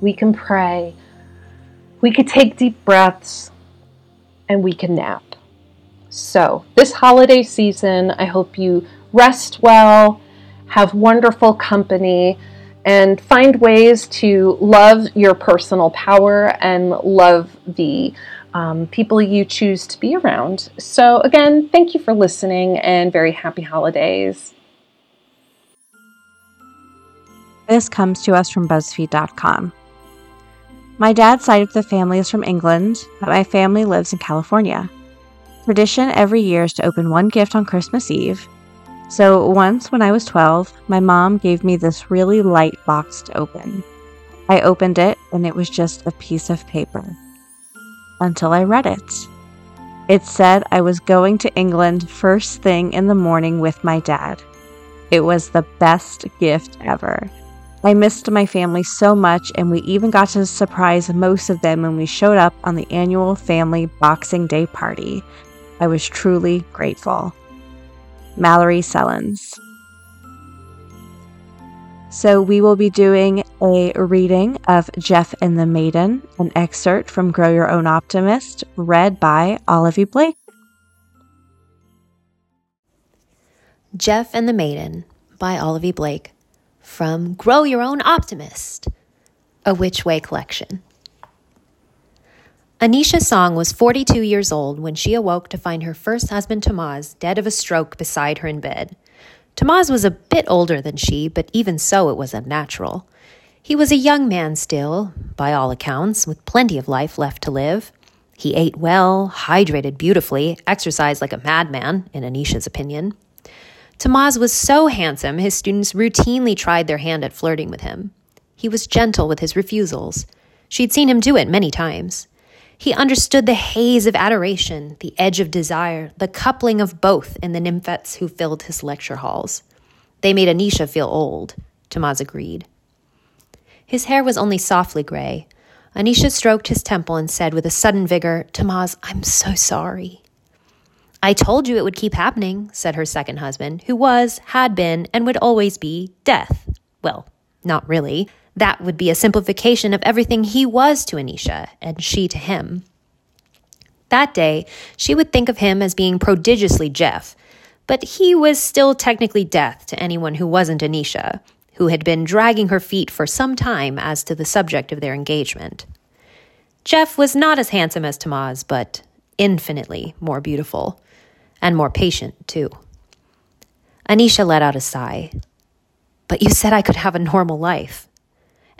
we can pray, we could take deep breaths, and we can nap. So, this holiday season, I hope you rest well, have wonderful company, and find ways to love your personal power and love the um, people you choose to be around. So, again, thank you for listening and very happy holidays. This comes to us from BuzzFeed.com. My dad's side of the family is from England, but my family lives in California. Tradition every year is to open one gift on Christmas Eve. So once when I was 12, my mom gave me this really light box to open. I opened it and it was just a piece of paper. Until I read it. It said I was going to England first thing in the morning with my dad. It was the best gift ever. I missed my family so much, and we even got to surprise most of them when we showed up on the annual family Boxing Day party. I was truly grateful. Mallory Sellens. So, we will be doing a reading of Jeff and the Maiden, an excerpt from Grow Your Own Optimist, read by Olivia Blake. Jeff and the Maiden by Olivia Blake from Grow Your Own Optimist, a Which Way collection. Anisha Song was 42 years old when she awoke to find her first husband Tamaz dead of a stroke beside her in bed. Tamaz was a bit older than she, but even so it was unnatural. He was a young man still, by all accounts, with plenty of life left to live. He ate well, hydrated beautifully, exercised like a madman, in Anisha's opinion. Tamaz was so handsome, his students routinely tried their hand at flirting with him. He was gentle with his refusals. She'd seen him do it many times. He understood the haze of adoration, the edge of desire, the coupling of both in the nymphets who filled his lecture halls. They made Anisha feel old, Tamaz agreed. His hair was only softly gray. Anisha stroked his temple and said with a sudden vigor, Tamaz, I'm so sorry. I told you it would keep happening, said her second husband, who was, had been, and would always be death. Well, not really. That would be a simplification of everything he was to Anisha and she to him. That day, she would think of him as being prodigiously Jeff, but he was still technically death to anyone who wasn't Anisha, who had been dragging her feet for some time as to the subject of their engagement. Jeff was not as handsome as Tamaz, but infinitely more beautiful, and more patient, too. Anisha let out a sigh. But you said I could have a normal life.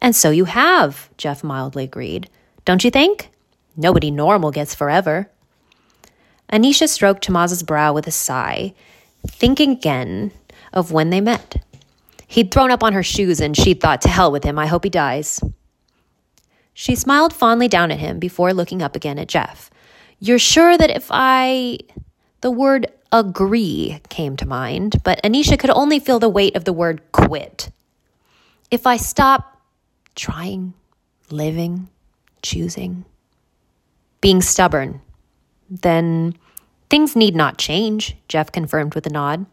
And so you have, Jeff mildly agreed. Don't you think? Nobody normal gets forever. Anisha stroked Tamaz's brow with a sigh, thinking again of when they met. He'd thrown up on her shoes and she'd thought, to hell with him, I hope he dies. She smiled fondly down at him before looking up again at Jeff. You're sure that if I. The word agree came to mind, but Anisha could only feel the weight of the word quit. If I stop trying, living, choosing, being stubborn, then things need not change, Jeff confirmed with a nod.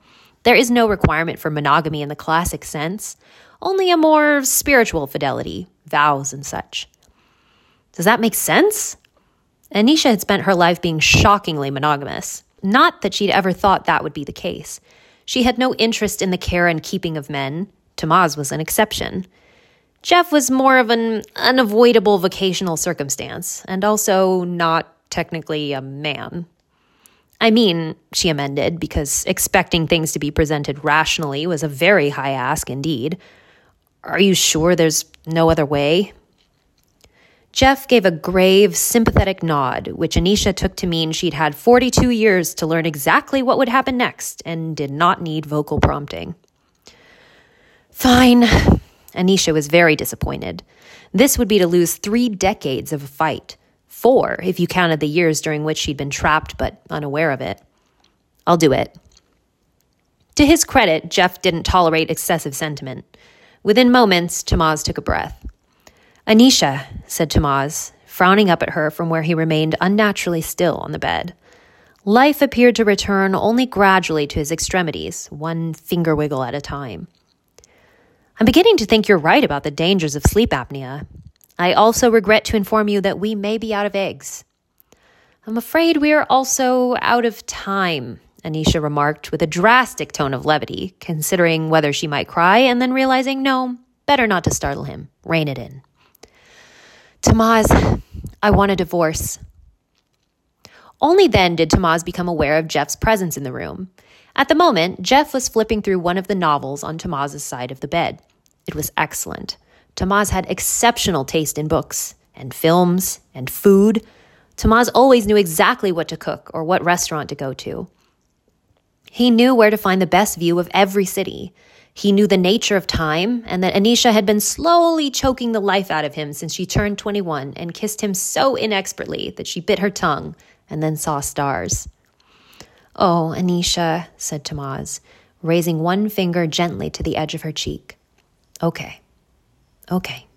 There is no requirement for monogamy in the classic sense, only a more spiritual fidelity, vows and such. Does that make sense? Anisha had spent her life being shockingly monogamous. Not that she'd ever thought that would be the case. She had no interest in the care and keeping of men. Tamaz was an exception. Jeff was more of an unavoidable vocational circumstance, and also not technically a man. I mean, she amended, because expecting things to be presented rationally was a very high ask indeed. Are you sure there's no other way? Jeff gave a grave, sympathetic nod, which Anisha took to mean she'd had 42 years to learn exactly what would happen next and did not need vocal prompting. Fine. Anisha was very disappointed. This would be to lose three decades of a fight. Four, if you counted the years during which she'd been trapped but unaware of it. I'll do it. To his credit, Jeff didn't tolerate excessive sentiment. Within moments, Tamaz took a breath. Anisha, said Tamaz, frowning up at her from where he remained unnaturally still on the bed. Life appeared to return only gradually to his extremities, one finger wiggle at a time. I'm beginning to think you're right about the dangers of sleep apnea. I also regret to inform you that we may be out of eggs. I'm afraid we are also out of time, Anisha remarked with a drastic tone of levity, considering whether she might cry and then realizing no, better not to startle him. Rein it in. Tamaz, I want a divorce. Only then did Tamaz become aware of Jeff's presence in the room. At the moment, Jeff was flipping through one of the novels on Tamaz's side of the bed. It was excellent. Tamaz had exceptional taste in books and films and food. Tamaz always knew exactly what to cook or what restaurant to go to. He knew where to find the best view of every city. He knew the nature of time and that Anisha had been slowly choking the life out of him since she turned 21 and kissed him so inexpertly that she bit her tongue and then saw stars. Oh, Anisha, said Tamaz, raising one finger gently to the edge of her cheek. Okay. Okay.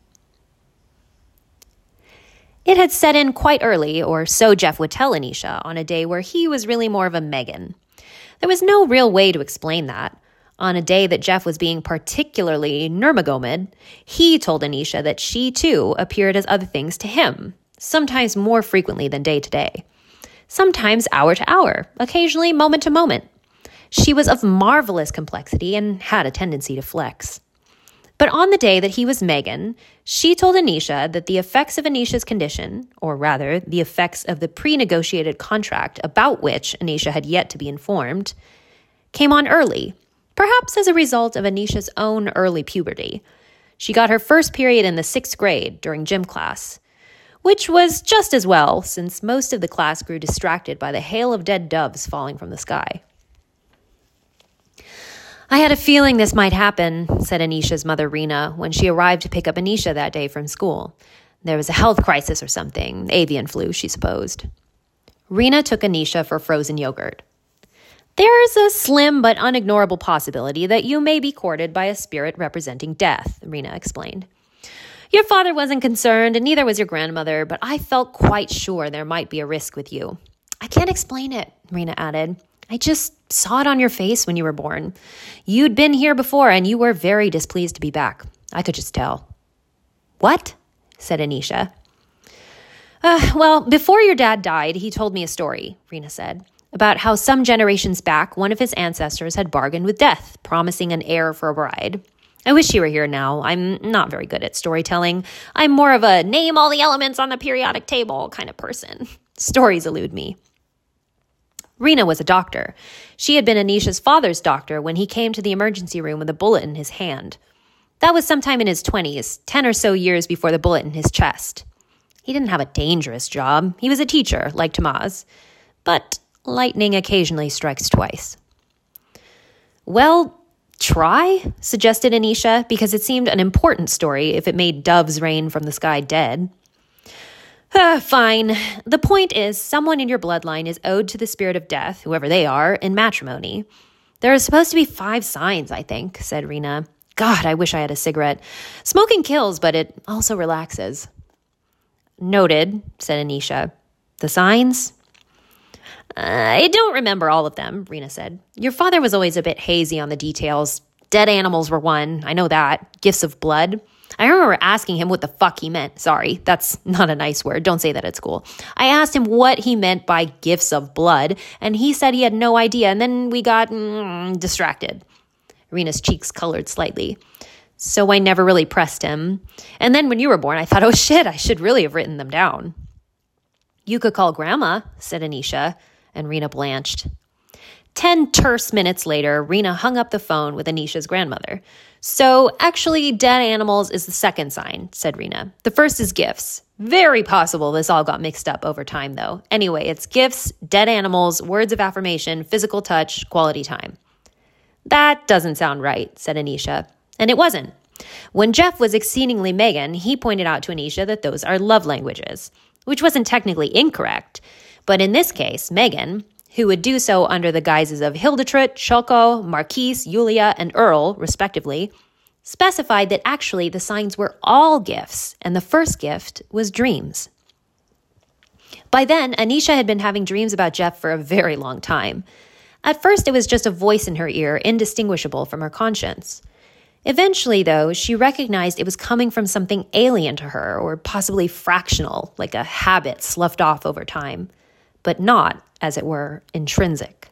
It had set in quite early, or so Jeff would tell Anisha, on a day where he was really more of a Megan. There was no real way to explain that. On a day that Jeff was being particularly Nurmagomed, he told Anisha that she too appeared as other things to him, sometimes more frequently than day to day, sometimes hour to hour, occasionally moment to moment. She was of marvelous complexity and had a tendency to flex. But on the day that he was Megan, she told Anisha that the effects of Anisha's condition, or rather, the effects of the pre negotiated contract about which Anisha had yet to be informed, came on early, perhaps as a result of Anisha's own early puberty. She got her first period in the sixth grade during gym class, which was just as well since most of the class grew distracted by the hail of dead doves falling from the sky. I had a feeling this might happen, said Anisha's mother, Rena, when she arrived to pick up Anisha that day from school. There was a health crisis or something, avian flu, she supposed. Rena took Anisha for frozen yogurt. There's a slim but unignorable possibility that you may be courted by a spirit representing death, Rena explained. Your father wasn't concerned, and neither was your grandmother, but I felt quite sure there might be a risk with you. I can't explain it, Rena added. I just saw it on your face when you were born. You'd been here before, and you were very displeased to be back. I could just tell. What? said Anisha. Uh, well, before your dad died, he told me a story, Rena said, about how some generations back, one of his ancestors had bargained with death, promising an heir for a bride. I wish he were here now. I'm not very good at storytelling. I'm more of a name all the elements on the periodic table kind of person. Stories elude me. Rena was a doctor. She had been Anisha's father's doctor when he came to the emergency room with a bullet in his hand. That was sometime in his 20s, 10 or so years before the bullet in his chest. He didn't have a dangerous job. He was a teacher, like Tamaz. But lightning occasionally strikes twice. Well, try, suggested Anisha, because it seemed an important story if it made doves rain from the sky dead. Fine. The point is, someone in your bloodline is owed to the spirit of death, whoever they are, in matrimony. There are supposed to be five signs, I think, said Rena. God, I wish I had a cigarette. Smoking kills, but it also relaxes. Noted, said Anisha. The signs? Uh, I don't remember all of them, Rena said. Your father was always a bit hazy on the details. Dead animals were one, I know that. Gifts of blood. I remember asking him what the fuck he meant. Sorry, that's not a nice word. Don't say that at school. I asked him what he meant by gifts of blood, and he said he had no idea, and then we got mm, distracted. Rena's cheeks colored slightly. So I never really pressed him. And then when you were born, I thought, oh shit, I should really have written them down. You could call Grandma, said Anisha, and Rena blanched. Ten terse minutes later, Rena hung up the phone with Anisha's grandmother. So, actually, dead animals is the second sign, said Rena. The first is gifts. Very possible this all got mixed up over time, though. Anyway, it's gifts, dead animals, words of affirmation, physical touch, quality time. That doesn't sound right, said Anisha. And it wasn't. When Jeff was exceedingly Megan, he pointed out to Anisha that those are love languages, which wasn't technically incorrect. But in this case, Megan, who would do so under the guises of Hildetrit, Choco, Marquise, Yulia, and Earl, respectively, specified that actually the signs were all gifts, and the first gift was dreams. By then, Anisha had been having dreams about Jeff for a very long time. At first, it was just a voice in her ear, indistinguishable from her conscience. Eventually, though, she recognized it was coming from something alien to her, or possibly fractional, like a habit sloughed off over time, but not as it were, intrinsic.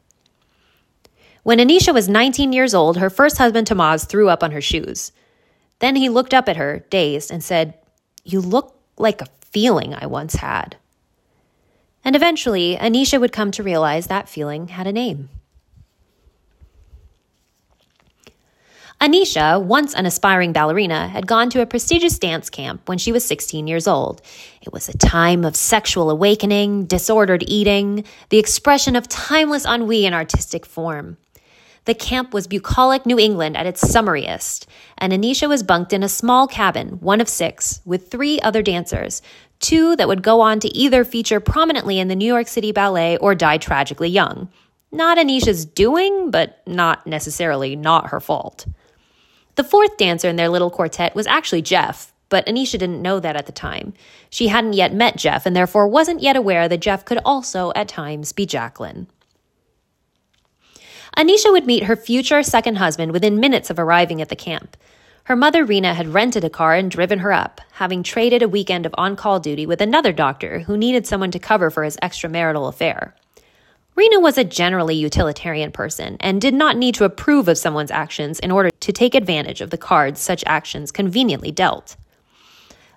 When Anisha was 19 years old, her first husband Tamaz threw up on her shoes. Then he looked up at her, dazed, and said, You look like a feeling I once had. And eventually, Anisha would come to realize that feeling had a name. Anisha, once an aspiring ballerina, had gone to a prestigious dance camp when she was 16 years old. It was a time of sexual awakening, disordered eating, the expression of timeless ennui in artistic form. The camp was bucolic New England at its summariest, and Anisha was bunked in a small cabin, one of six, with three other dancers, two that would go on to either feature prominently in the New York City Ballet or die tragically young. Not Anisha's doing, but not necessarily not her fault. The fourth dancer in their little quartet was actually Jeff, but Anisha didn't know that at the time. She hadn't yet met Jeff and therefore wasn't yet aware that Jeff could also, at times, be Jacqueline. Anisha would meet her future second husband within minutes of arriving at the camp. Her mother, Rena, had rented a car and driven her up, having traded a weekend of on call duty with another doctor who needed someone to cover for his extramarital affair. Rena was a generally utilitarian person and did not need to approve of someone's actions in order to take advantage of the cards such actions conveniently dealt.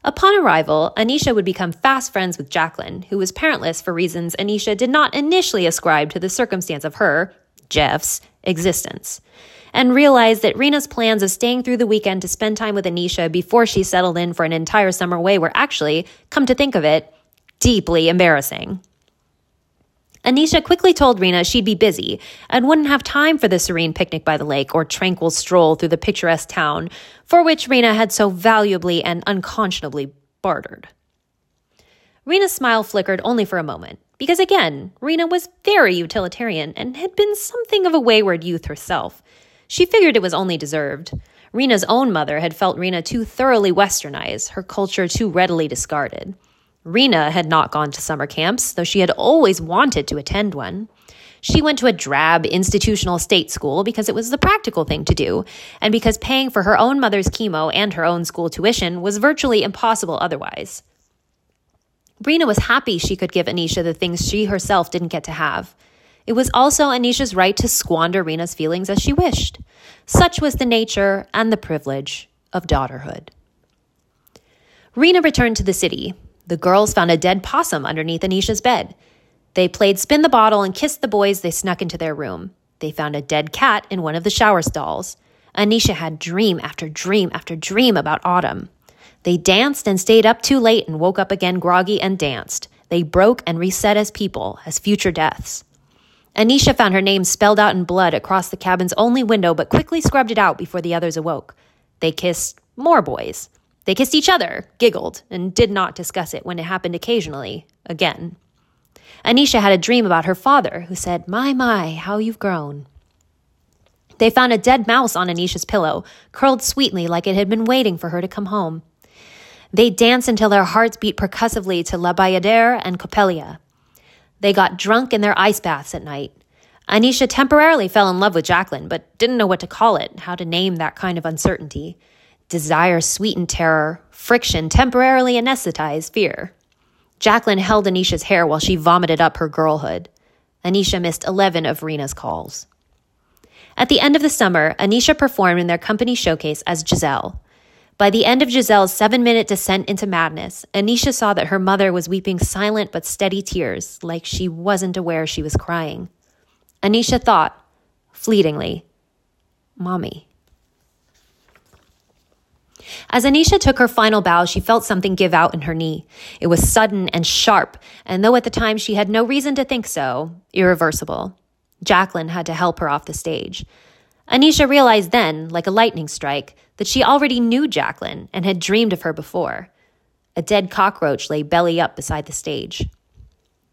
Upon arrival, Anisha would become fast friends with Jacqueline, who was parentless for reasons Anisha did not initially ascribe to the circumstance of her, Jeff's, existence, and realized that Rena's plans of staying through the weekend to spend time with Anisha before she settled in for an entire summer away were actually, come to think of it, deeply embarrassing. Anisha quickly told Rena she'd be busy and wouldn't have time for the serene picnic by the lake or tranquil stroll through the picturesque town for which Rena had so valuably and unconscionably bartered. Rena's smile flickered only for a moment, because again, Rena was very utilitarian and had been something of a wayward youth herself. She figured it was only deserved. Rena's own mother had felt Rena too thoroughly westernized, her culture too readily discarded. Rena had not gone to summer camps, though she had always wanted to attend one. She went to a drab institutional state school because it was the practical thing to do, and because paying for her own mother's chemo and her own school tuition was virtually impossible otherwise. Rena was happy she could give Anisha the things she herself didn't get to have. It was also Anisha's right to squander Rena's feelings as she wished. Such was the nature and the privilege of daughterhood. Rena returned to the city, the girls found a dead possum underneath Anisha's bed. They played spin the bottle and kissed the boys they snuck into their room. They found a dead cat in one of the shower stalls. Anisha had dream after dream after dream about autumn. They danced and stayed up too late and woke up again groggy and danced. They broke and reset as people, as future deaths. Anisha found her name spelled out in blood across the cabin's only window, but quickly scrubbed it out before the others awoke. They kissed more boys. They kissed each other, giggled, and did not discuss it when it happened occasionally, again. Anisha had a dream about her father, who said, My, my, how you've grown. They found a dead mouse on Anisha's pillow, curled sweetly like it had been waiting for her to come home. They danced until their hearts beat percussively to La Bayadere and Coppelia. They got drunk in their ice baths at night. Anisha temporarily fell in love with Jacqueline, but didn't know what to call it, how to name that kind of uncertainty. Desire sweetened terror, friction temporarily anesthetized fear. Jacqueline held Anisha's hair while she vomited up her girlhood. Anisha missed 11 of Rena's calls. At the end of the summer, Anisha performed in their company showcase as Giselle. By the end of Giselle's seven minute descent into madness, Anisha saw that her mother was weeping silent but steady tears, like she wasn't aware she was crying. Anisha thought, fleetingly, Mommy. As Anisha took her final bow, she felt something give out in her knee. It was sudden and sharp, and though at the time she had no reason to think so, irreversible. Jacqueline had to help her off the stage. Anisha realized then, like a lightning strike, that she already knew Jacqueline and had dreamed of her before. A dead cockroach lay belly up beside the stage.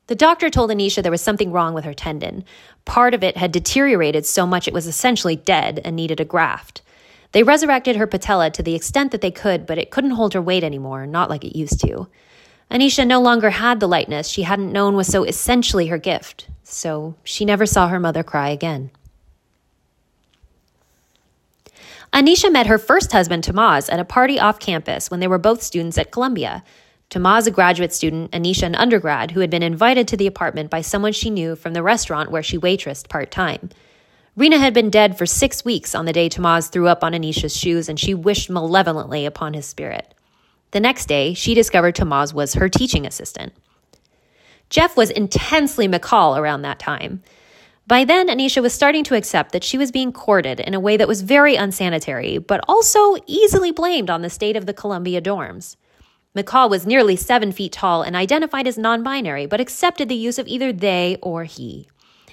The doctor told Anisha there was something wrong with her tendon. Part of it had deteriorated so much it was essentially dead and needed a graft. They resurrected her patella to the extent that they could, but it couldn't hold her weight anymore, not like it used to. Anisha no longer had the lightness she hadn't known was so essentially her gift, so she never saw her mother cry again. Anisha met her first husband, Tomas, at a party off campus when they were both students at Columbia. Tomas, a graduate student, Anisha, an undergrad, who had been invited to the apartment by someone she knew from the restaurant where she waitressed part time. Rena had been dead for six weeks on the day Tomas threw up on Anisha's shoes, and she wished malevolently upon his spirit. The next day, she discovered Tomas was her teaching assistant. Jeff was intensely McCall around that time. By then, Anisha was starting to accept that she was being courted in a way that was very unsanitary, but also easily blamed on the state of the Columbia dorms. McCall was nearly seven feet tall and identified as non binary, but accepted the use of either they or he.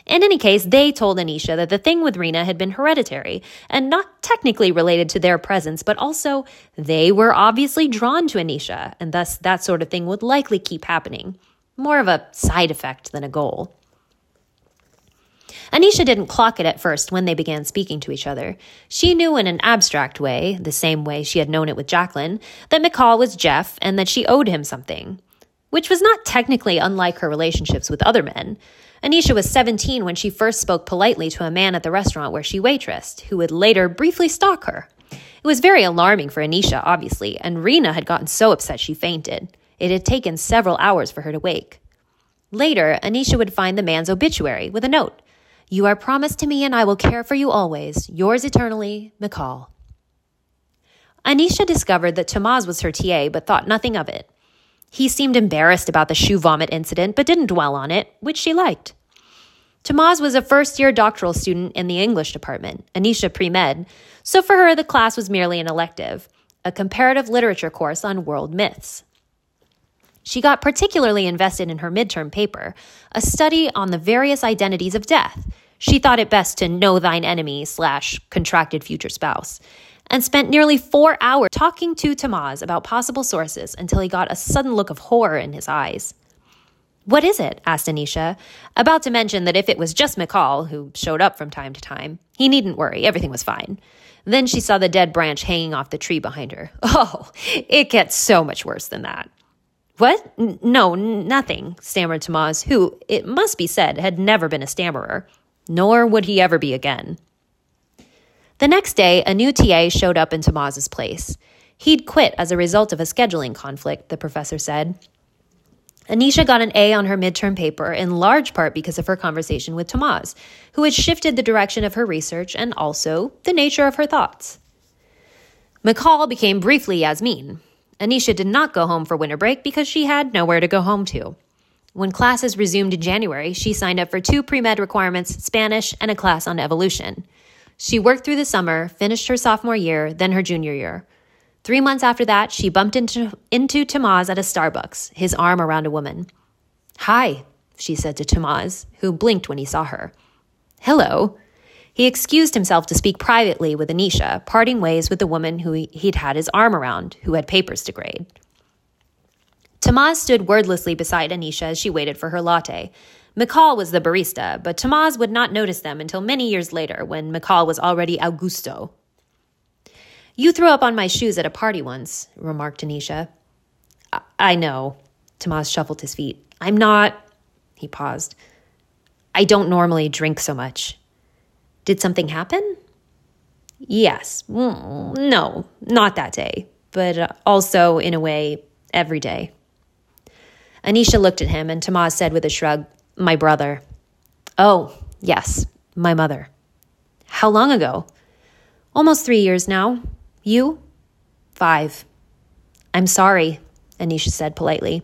In any case, they told Anisha that the thing with Rena had been hereditary and not technically related to their presence, but also they were obviously drawn to Anisha, and thus that sort of thing would likely keep happening. More of a side effect than a goal. Anisha didn't clock it at first when they began speaking to each other. She knew in an abstract way, the same way she had known it with Jacqueline, that McCall was Jeff and that she owed him something. Which was not technically unlike her relationships with other men. Anisha was 17 when she first spoke politely to a man at the restaurant where she waitressed, who would later briefly stalk her. It was very alarming for Anisha, obviously, and Rena had gotten so upset she fainted. It had taken several hours for her to wake. Later, Anisha would find the man's obituary with a note You are promised to me, and I will care for you always. Yours eternally, McCall. Anisha discovered that Tamaz was her TA, but thought nothing of it. He seemed embarrassed about the shoe vomit incident, but didn't dwell on it, which she liked. Tamaz was a first year doctoral student in the English department, Anisha pre med, so for her the class was merely an elective, a comparative literature course on world myths. She got particularly invested in her midterm paper, a study on the various identities of death. She thought it best to know thine enemy slash contracted future spouse, and spent nearly four hours talking to Tamaz about possible sources until he got a sudden look of horror in his eyes. What is it? asked Anisha, about to mention that if it was just McCall, who showed up from time to time, he needn't worry, everything was fine. Then she saw the dead branch hanging off the tree behind her. Oh, it gets so much worse than that. What? N- no, nothing, stammered Tamaz, who, it must be said, had never been a stammerer. Nor would he ever be again. The next day, a new TA showed up in Tamaz's place. He'd quit as a result of a scheduling conflict, the professor said. Anisha got an A on her midterm paper in large part because of her conversation with Tamaz, who had shifted the direction of her research and also the nature of her thoughts. McCall became briefly Yasmin. Anisha did not go home for winter break because she had nowhere to go home to. When classes resumed in January, she signed up for two pre med requirements Spanish and a class on evolution. She worked through the summer, finished her sophomore year, then her junior year. Three months after that, she bumped into, into Tamaz at a Starbucks, his arm around a woman. Hi, she said to Tamaz, who blinked when he saw her. Hello. He excused himself to speak privately with Anisha, parting ways with the woman who he'd had his arm around, who had papers to grade. Tamaz stood wordlessly beside Anisha as she waited for her latte, McCall was the barista, but Tamaz would not notice them until many years later when McCall was already Augusto. You threw up on my shoes at a party once, remarked Anisha. I, I know. Tamaz shuffled his feet. I'm not. He paused. I don't normally drink so much. Did something happen? Yes. Mm, no, not that day, but uh, also, in a way, every day. Anisha looked at him, and Tamaz said with a shrug, my brother. Oh, yes, my mother. How long ago? Almost three years now. You? Five. I'm sorry, Anisha said politely.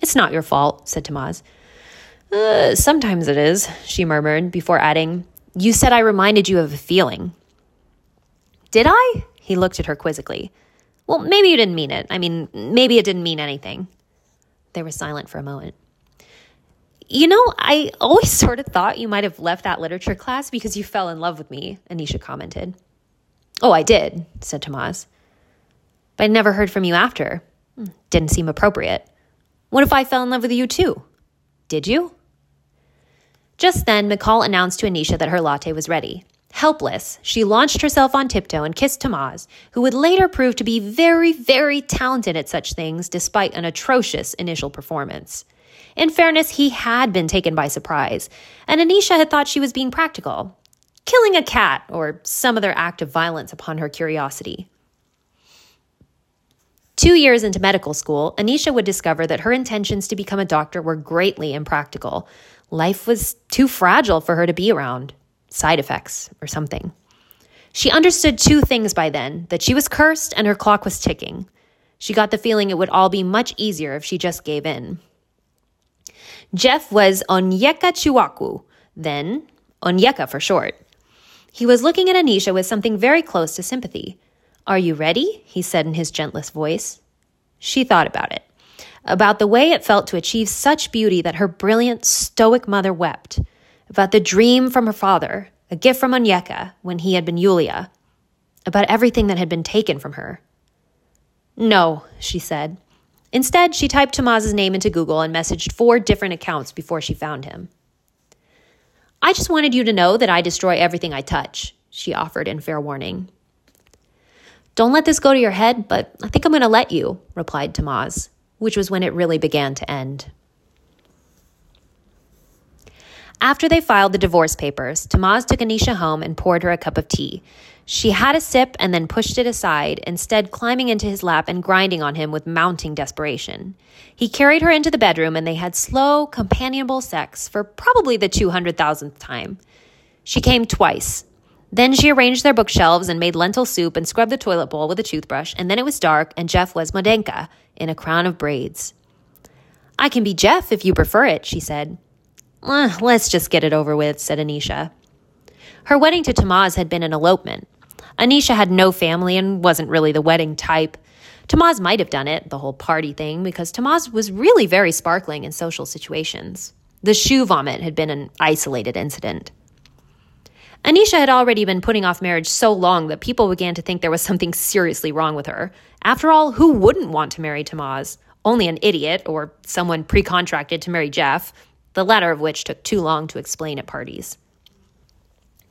It's not your fault, said Tamaz. Uh, sometimes it is, she murmured before adding, You said I reminded you of a feeling. Did I? He looked at her quizzically. Well, maybe you didn't mean it. I mean, maybe it didn't mean anything. They were silent for a moment. You know, I always sort of thought you might have left that literature class because you fell in love with me, Anisha commented. Oh, I did, said Tamaz. But I never heard from you after. Hmm, didn't seem appropriate. What if I fell in love with you too? Did you? Just then, McCall announced to Anisha that her latte was ready. Helpless, she launched herself on tiptoe and kissed Tamaz, who would later prove to be very, very talented at such things despite an atrocious initial performance. In fairness, he had been taken by surprise, and Anisha had thought she was being practical, killing a cat or some other act of violence upon her curiosity. Two years into medical school, Anisha would discover that her intentions to become a doctor were greatly impractical. Life was too fragile for her to be around. Side effects or something. She understood two things by then that she was cursed and her clock was ticking. She got the feeling it would all be much easier if she just gave in. Jeff was Onyeka Chiwaku, then Onyeka for short. He was looking at Anisha with something very close to sympathy. Are you ready? he said in his gentlest voice. She thought about it, about the way it felt to achieve such beauty that her brilliant, stoic mother wept, about the dream from her father, a gift from Onyeka when he had been Yulia, about everything that had been taken from her. No, she said. Instead, she typed Tamaz's name into Google and messaged four different accounts before she found him. I just wanted you to know that I destroy everything I touch, she offered in fair warning. Don't let this go to your head, but I think I'm going to let you, replied Tamaz, which was when it really began to end. After they filed the divorce papers, Tamaz took Anisha home and poured her a cup of tea. She had a sip and then pushed it aside, instead, climbing into his lap and grinding on him with mounting desperation. He carried her into the bedroom and they had slow, companionable sex for probably the 200,000th time. She came twice. Then she arranged their bookshelves and made lentil soup and scrubbed the toilet bowl with a toothbrush, and then it was dark and Jeff was Mladenka in a crown of braids. I can be Jeff if you prefer it, she said. Eh, let's just get it over with, said Anisha. Her wedding to Tamaz had been an elopement. Anisha had no family and wasn't really the wedding type. Tamaz might have done it, the whole party thing, because Tamaz was really very sparkling in social situations. The shoe vomit had been an isolated incident. Anisha had already been putting off marriage so long that people began to think there was something seriously wrong with her. After all, who wouldn't want to marry Tamaz? Only an idiot or someone pre contracted to marry Jeff, the latter of which took too long to explain at parties.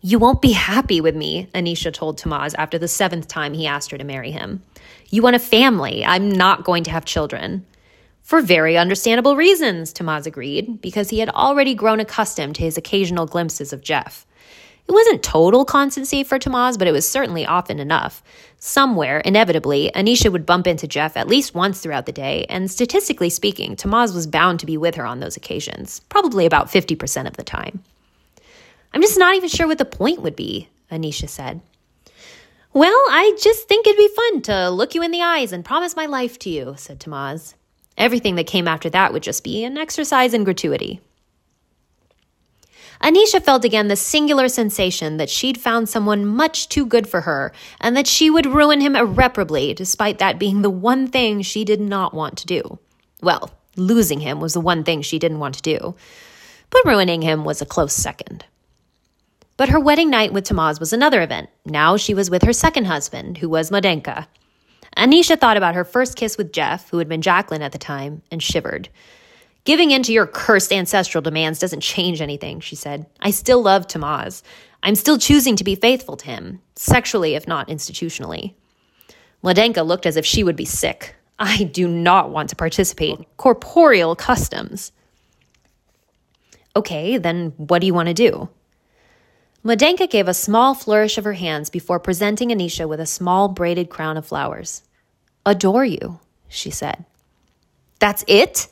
You won't be happy with me, Anisha told Tamaz after the seventh time he asked her to marry him. You want a family. I'm not going to have children. For very understandable reasons, Tamaz agreed, because he had already grown accustomed to his occasional glimpses of Jeff. It wasn't total constancy for Tamaz, but it was certainly often enough. Somewhere, inevitably, Anisha would bump into Jeff at least once throughout the day, and statistically speaking, Tamaz was bound to be with her on those occasions, probably about 50% of the time. I'm just not even sure what the point would be, Anisha said. Well, I just think it'd be fun to look you in the eyes and promise my life to you, said Tamaz. Everything that came after that would just be an exercise in gratuity. Anisha felt again the singular sensation that she'd found someone much too good for her and that she would ruin him irreparably, despite that being the one thing she did not want to do. Well, losing him was the one thing she didn't want to do, but ruining him was a close second. But her wedding night with Tamaz was another event. Now she was with her second husband, who was Mladenka. Anisha thought about her first kiss with Jeff, who had been Jacqueline at the time, and shivered. Giving in to your cursed ancestral demands doesn't change anything, she said. I still love Tamaz. I'm still choosing to be faithful to him, sexually if not institutionally. Mladenka looked as if she would be sick. I do not want to participate in corporeal customs. Okay, then what do you want to do? Mladenka gave a small flourish of her hands before presenting Anisha with a small braided crown of flowers. Adore you, she said. That's it?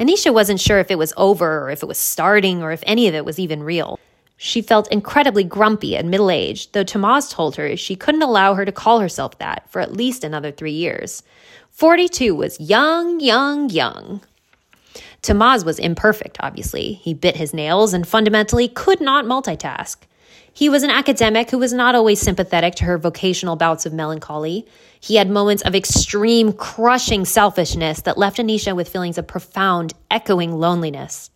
Anisha wasn't sure if it was over or if it was starting or if any of it was even real. She felt incredibly grumpy and middle aged, though Tamaz told her she couldn't allow her to call herself that for at least another three years. 42 was young, young, young. Tamaz was imperfect, obviously. He bit his nails and fundamentally could not multitask. He was an academic who was not always sympathetic to her vocational bouts of melancholy. He had moments of extreme, crushing selfishness that left Anisha with feelings of profound, echoing loneliness.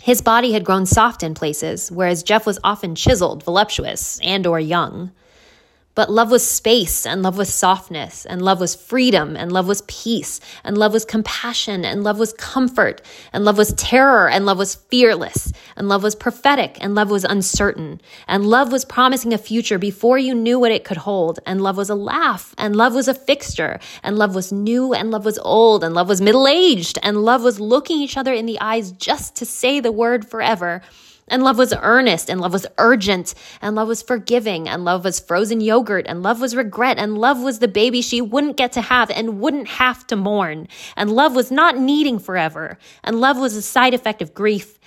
His body had grown soft in places, whereas Jeff was often chiseled, voluptuous, and or young. But love was space, and love was softness, and love was freedom, and love was peace, and love was compassion, and love was comfort, and love was terror, and love was fearless, and love was prophetic, and love was uncertain, and love was promising a future before you knew what it could hold, and love was a laugh, and love was a fixture, and love was new, and love was old, and love was middle aged, and love was looking each other in the eyes just to say the word forever. And love was earnest, and love was urgent, and love was forgiving, and love was frozen yogurt, and love was regret, and love was the baby she wouldn't get to have and wouldn't have to mourn. And love was not needing forever, and love was a side effect of grief.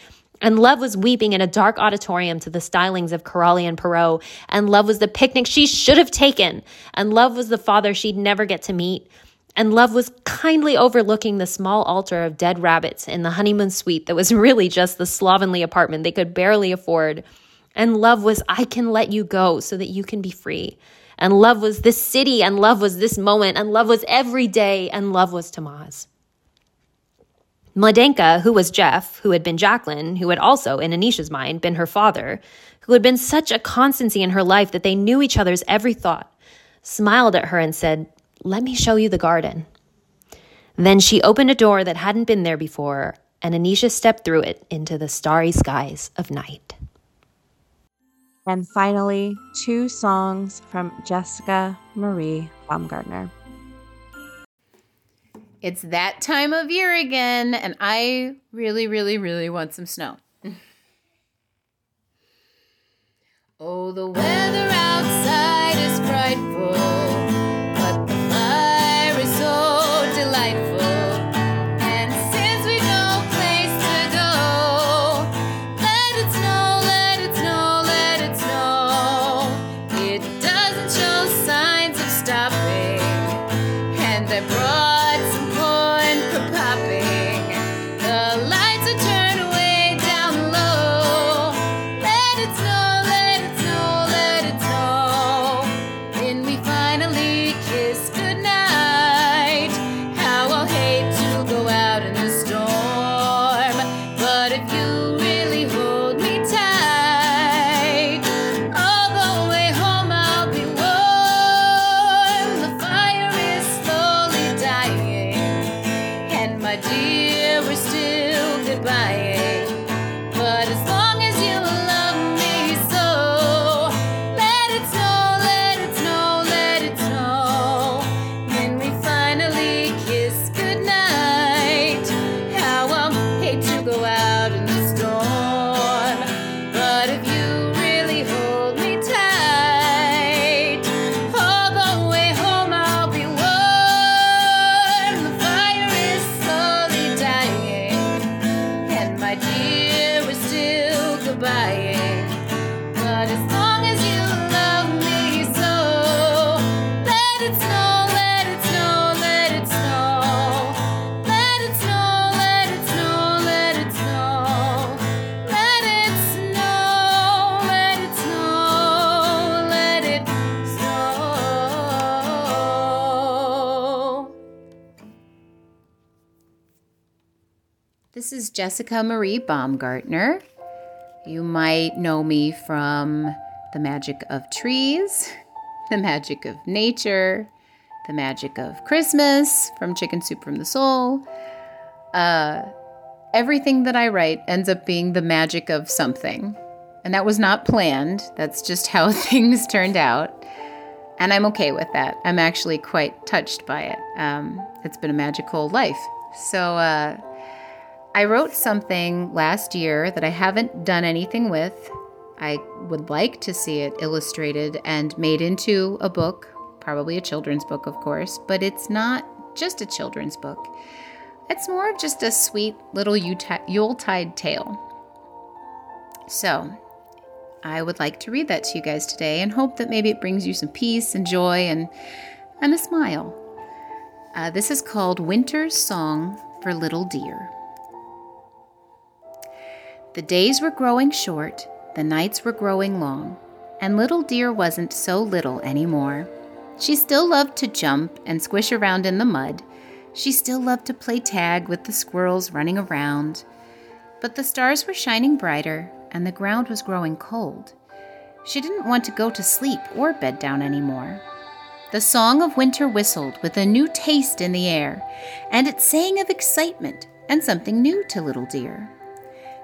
And love was weeping in a dark auditorium to the stylings of Coralli and Perrot. And love was the picnic she should have taken. And love was the father she'd never get to meet. And Love was kindly overlooking the small altar of dead rabbits in the honeymoon suite that was really just the slovenly apartment they could barely afford. And Love was, I can let you go so that you can be free. And love was this city, and love was this moment, and love was every day, and love was Tamaz. Mladenka, who was Jeff, who had been Jacqueline, who had also, in Anisha's mind, been her father, who had been such a constancy in her life that they knew each other's every thought, smiled at her and said, let me show you the garden. Then she opened a door that hadn't been there before, and Anisha stepped through it into the starry skies of night. And finally, two songs from Jessica Marie Baumgartner. It's that time of year again, and I really, really, really want some snow. oh, the weather outside is frightful. Jessica Marie Baumgartner. You might know me from The Magic of Trees, The Magic of Nature, The Magic of Christmas from Chicken Soup from the Soul. Uh, everything that I write ends up being the magic of something. And that was not planned, that's just how things turned out. And I'm okay with that. I'm actually quite touched by it. Um, it's been a magical life. So, uh, I wrote something last year that I haven't done anything with. I would like to see it illustrated and made into a book, probably a children's book, of course, but it's not just a children's book. It's more of just a sweet little Yuletide tale. So, I would like to read that to you guys today and hope that maybe it brings you some peace and joy and, and a smile. Uh, this is called Winter's Song for Little Deer. The days were growing short, the nights were growing long, and little deer wasn't so little anymore. She still loved to jump and squish around in the mud. She still loved to play tag with the squirrels running around. But the stars were shining brighter, and the ground was growing cold. She didn't want to go to sleep or bed down anymore. The song of winter whistled with a new taste in the air, and it sang of excitement and something new to Little Deer.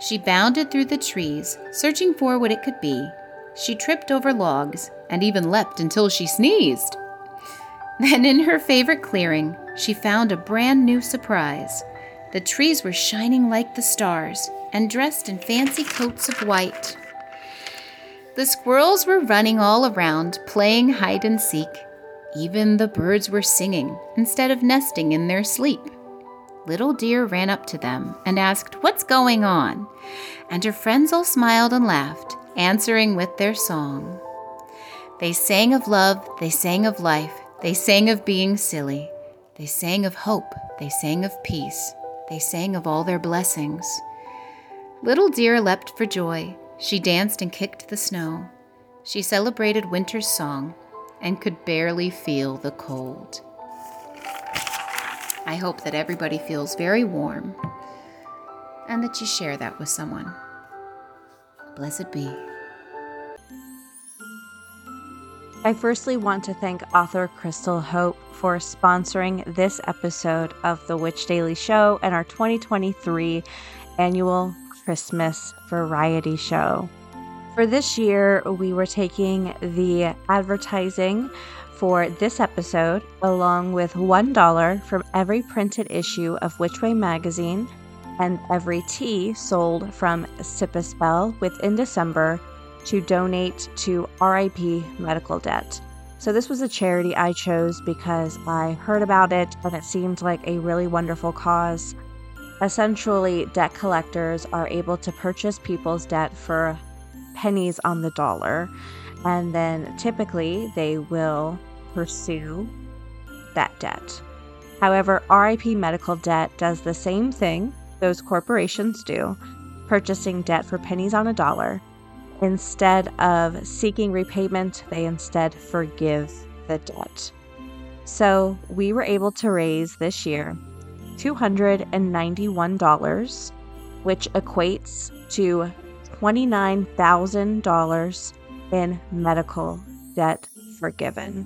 She bounded through the trees, searching for what it could be. She tripped over logs and even leapt until she sneezed. Then, in her favorite clearing, she found a brand new surprise. The trees were shining like the stars and dressed in fancy coats of white. The squirrels were running all around, playing hide and seek. Even the birds were singing instead of nesting in their sleep. Little Deer ran up to them and asked, What's going on? And her friends all smiled and laughed, answering with their song. They sang of love, they sang of life, they sang of being silly, they sang of hope, they sang of peace, they sang of all their blessings. Little Deer leapt for joy. She danced and kicked the snow. She celebrated winter's song and could barely feel the cold. I hope that everybody feels very warm and that you share that with someone. Blessed be. I firstly want to thank author Krystle Hope for sponsoring this episode of the Witch Daily Show and our 2023 annual Christmas variety show. For this year, we were taking the advertising for this episode, along with $1 from every printed issue of Witch Way magazine and every tea sold from Sip a Spell within December to donate to RIP Medical Debt. So, this was a charity I chose because I heard about it and it seemed like a really wonderful cause. Essentially, debt collectors are able to purchase people's debt for pennies on the dollar, and then typically they will pursue that debt. However, RIP Medical Debt does the same thing those corporations do, purchasing debt for pennies on a dollar. Instead of seeking repayment, they instead forgive the debt. So we were able to raise this year $291, which equates to $29,000 in medical debt forgiven.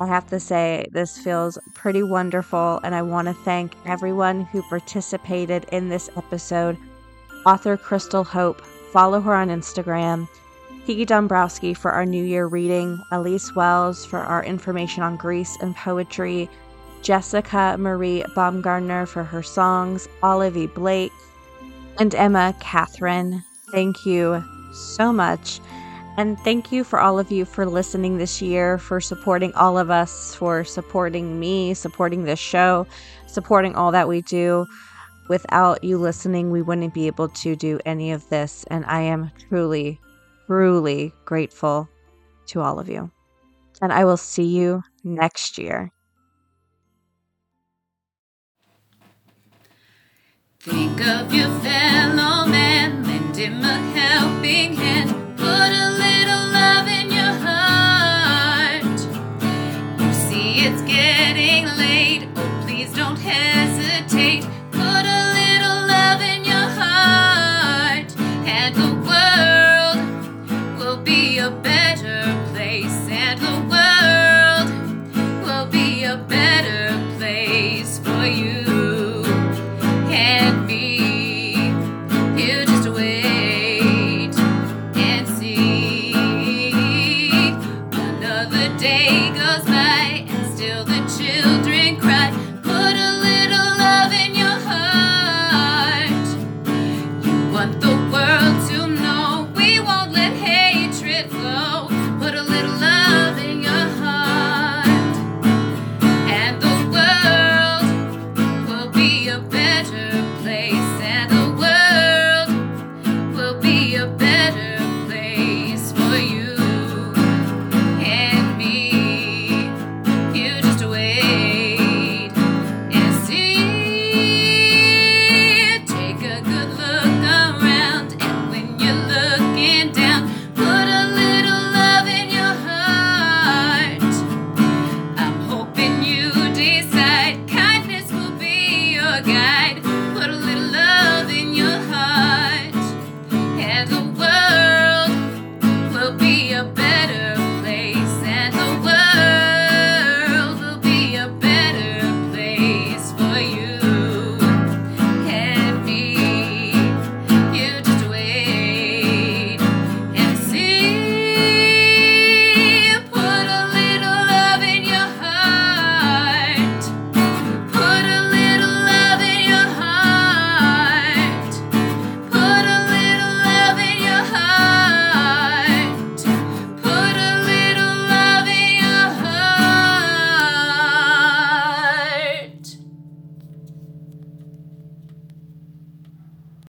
I have to say, this feels pretty wonderful, and I want to thank everyone who participated in this episode. Author Krystle Hope, follow her on Instagram. Kiki Dombrowski for our New Year reading, Elise Wells for our information on Greece and poetry, Jessica Marie Baumgartner for her songs, Olivia Blake, and Emma Catherine. Thank you so much. And thank you for all of you for listening this year, for supporting all of us, for supporting me, supporting this show, supporting all that we do. Without you listening, we wouldn't be able to do any of this. And I am truly, truly grateful to all of you. And I will see you next year. Think of your fellow man, lend him a helping hand,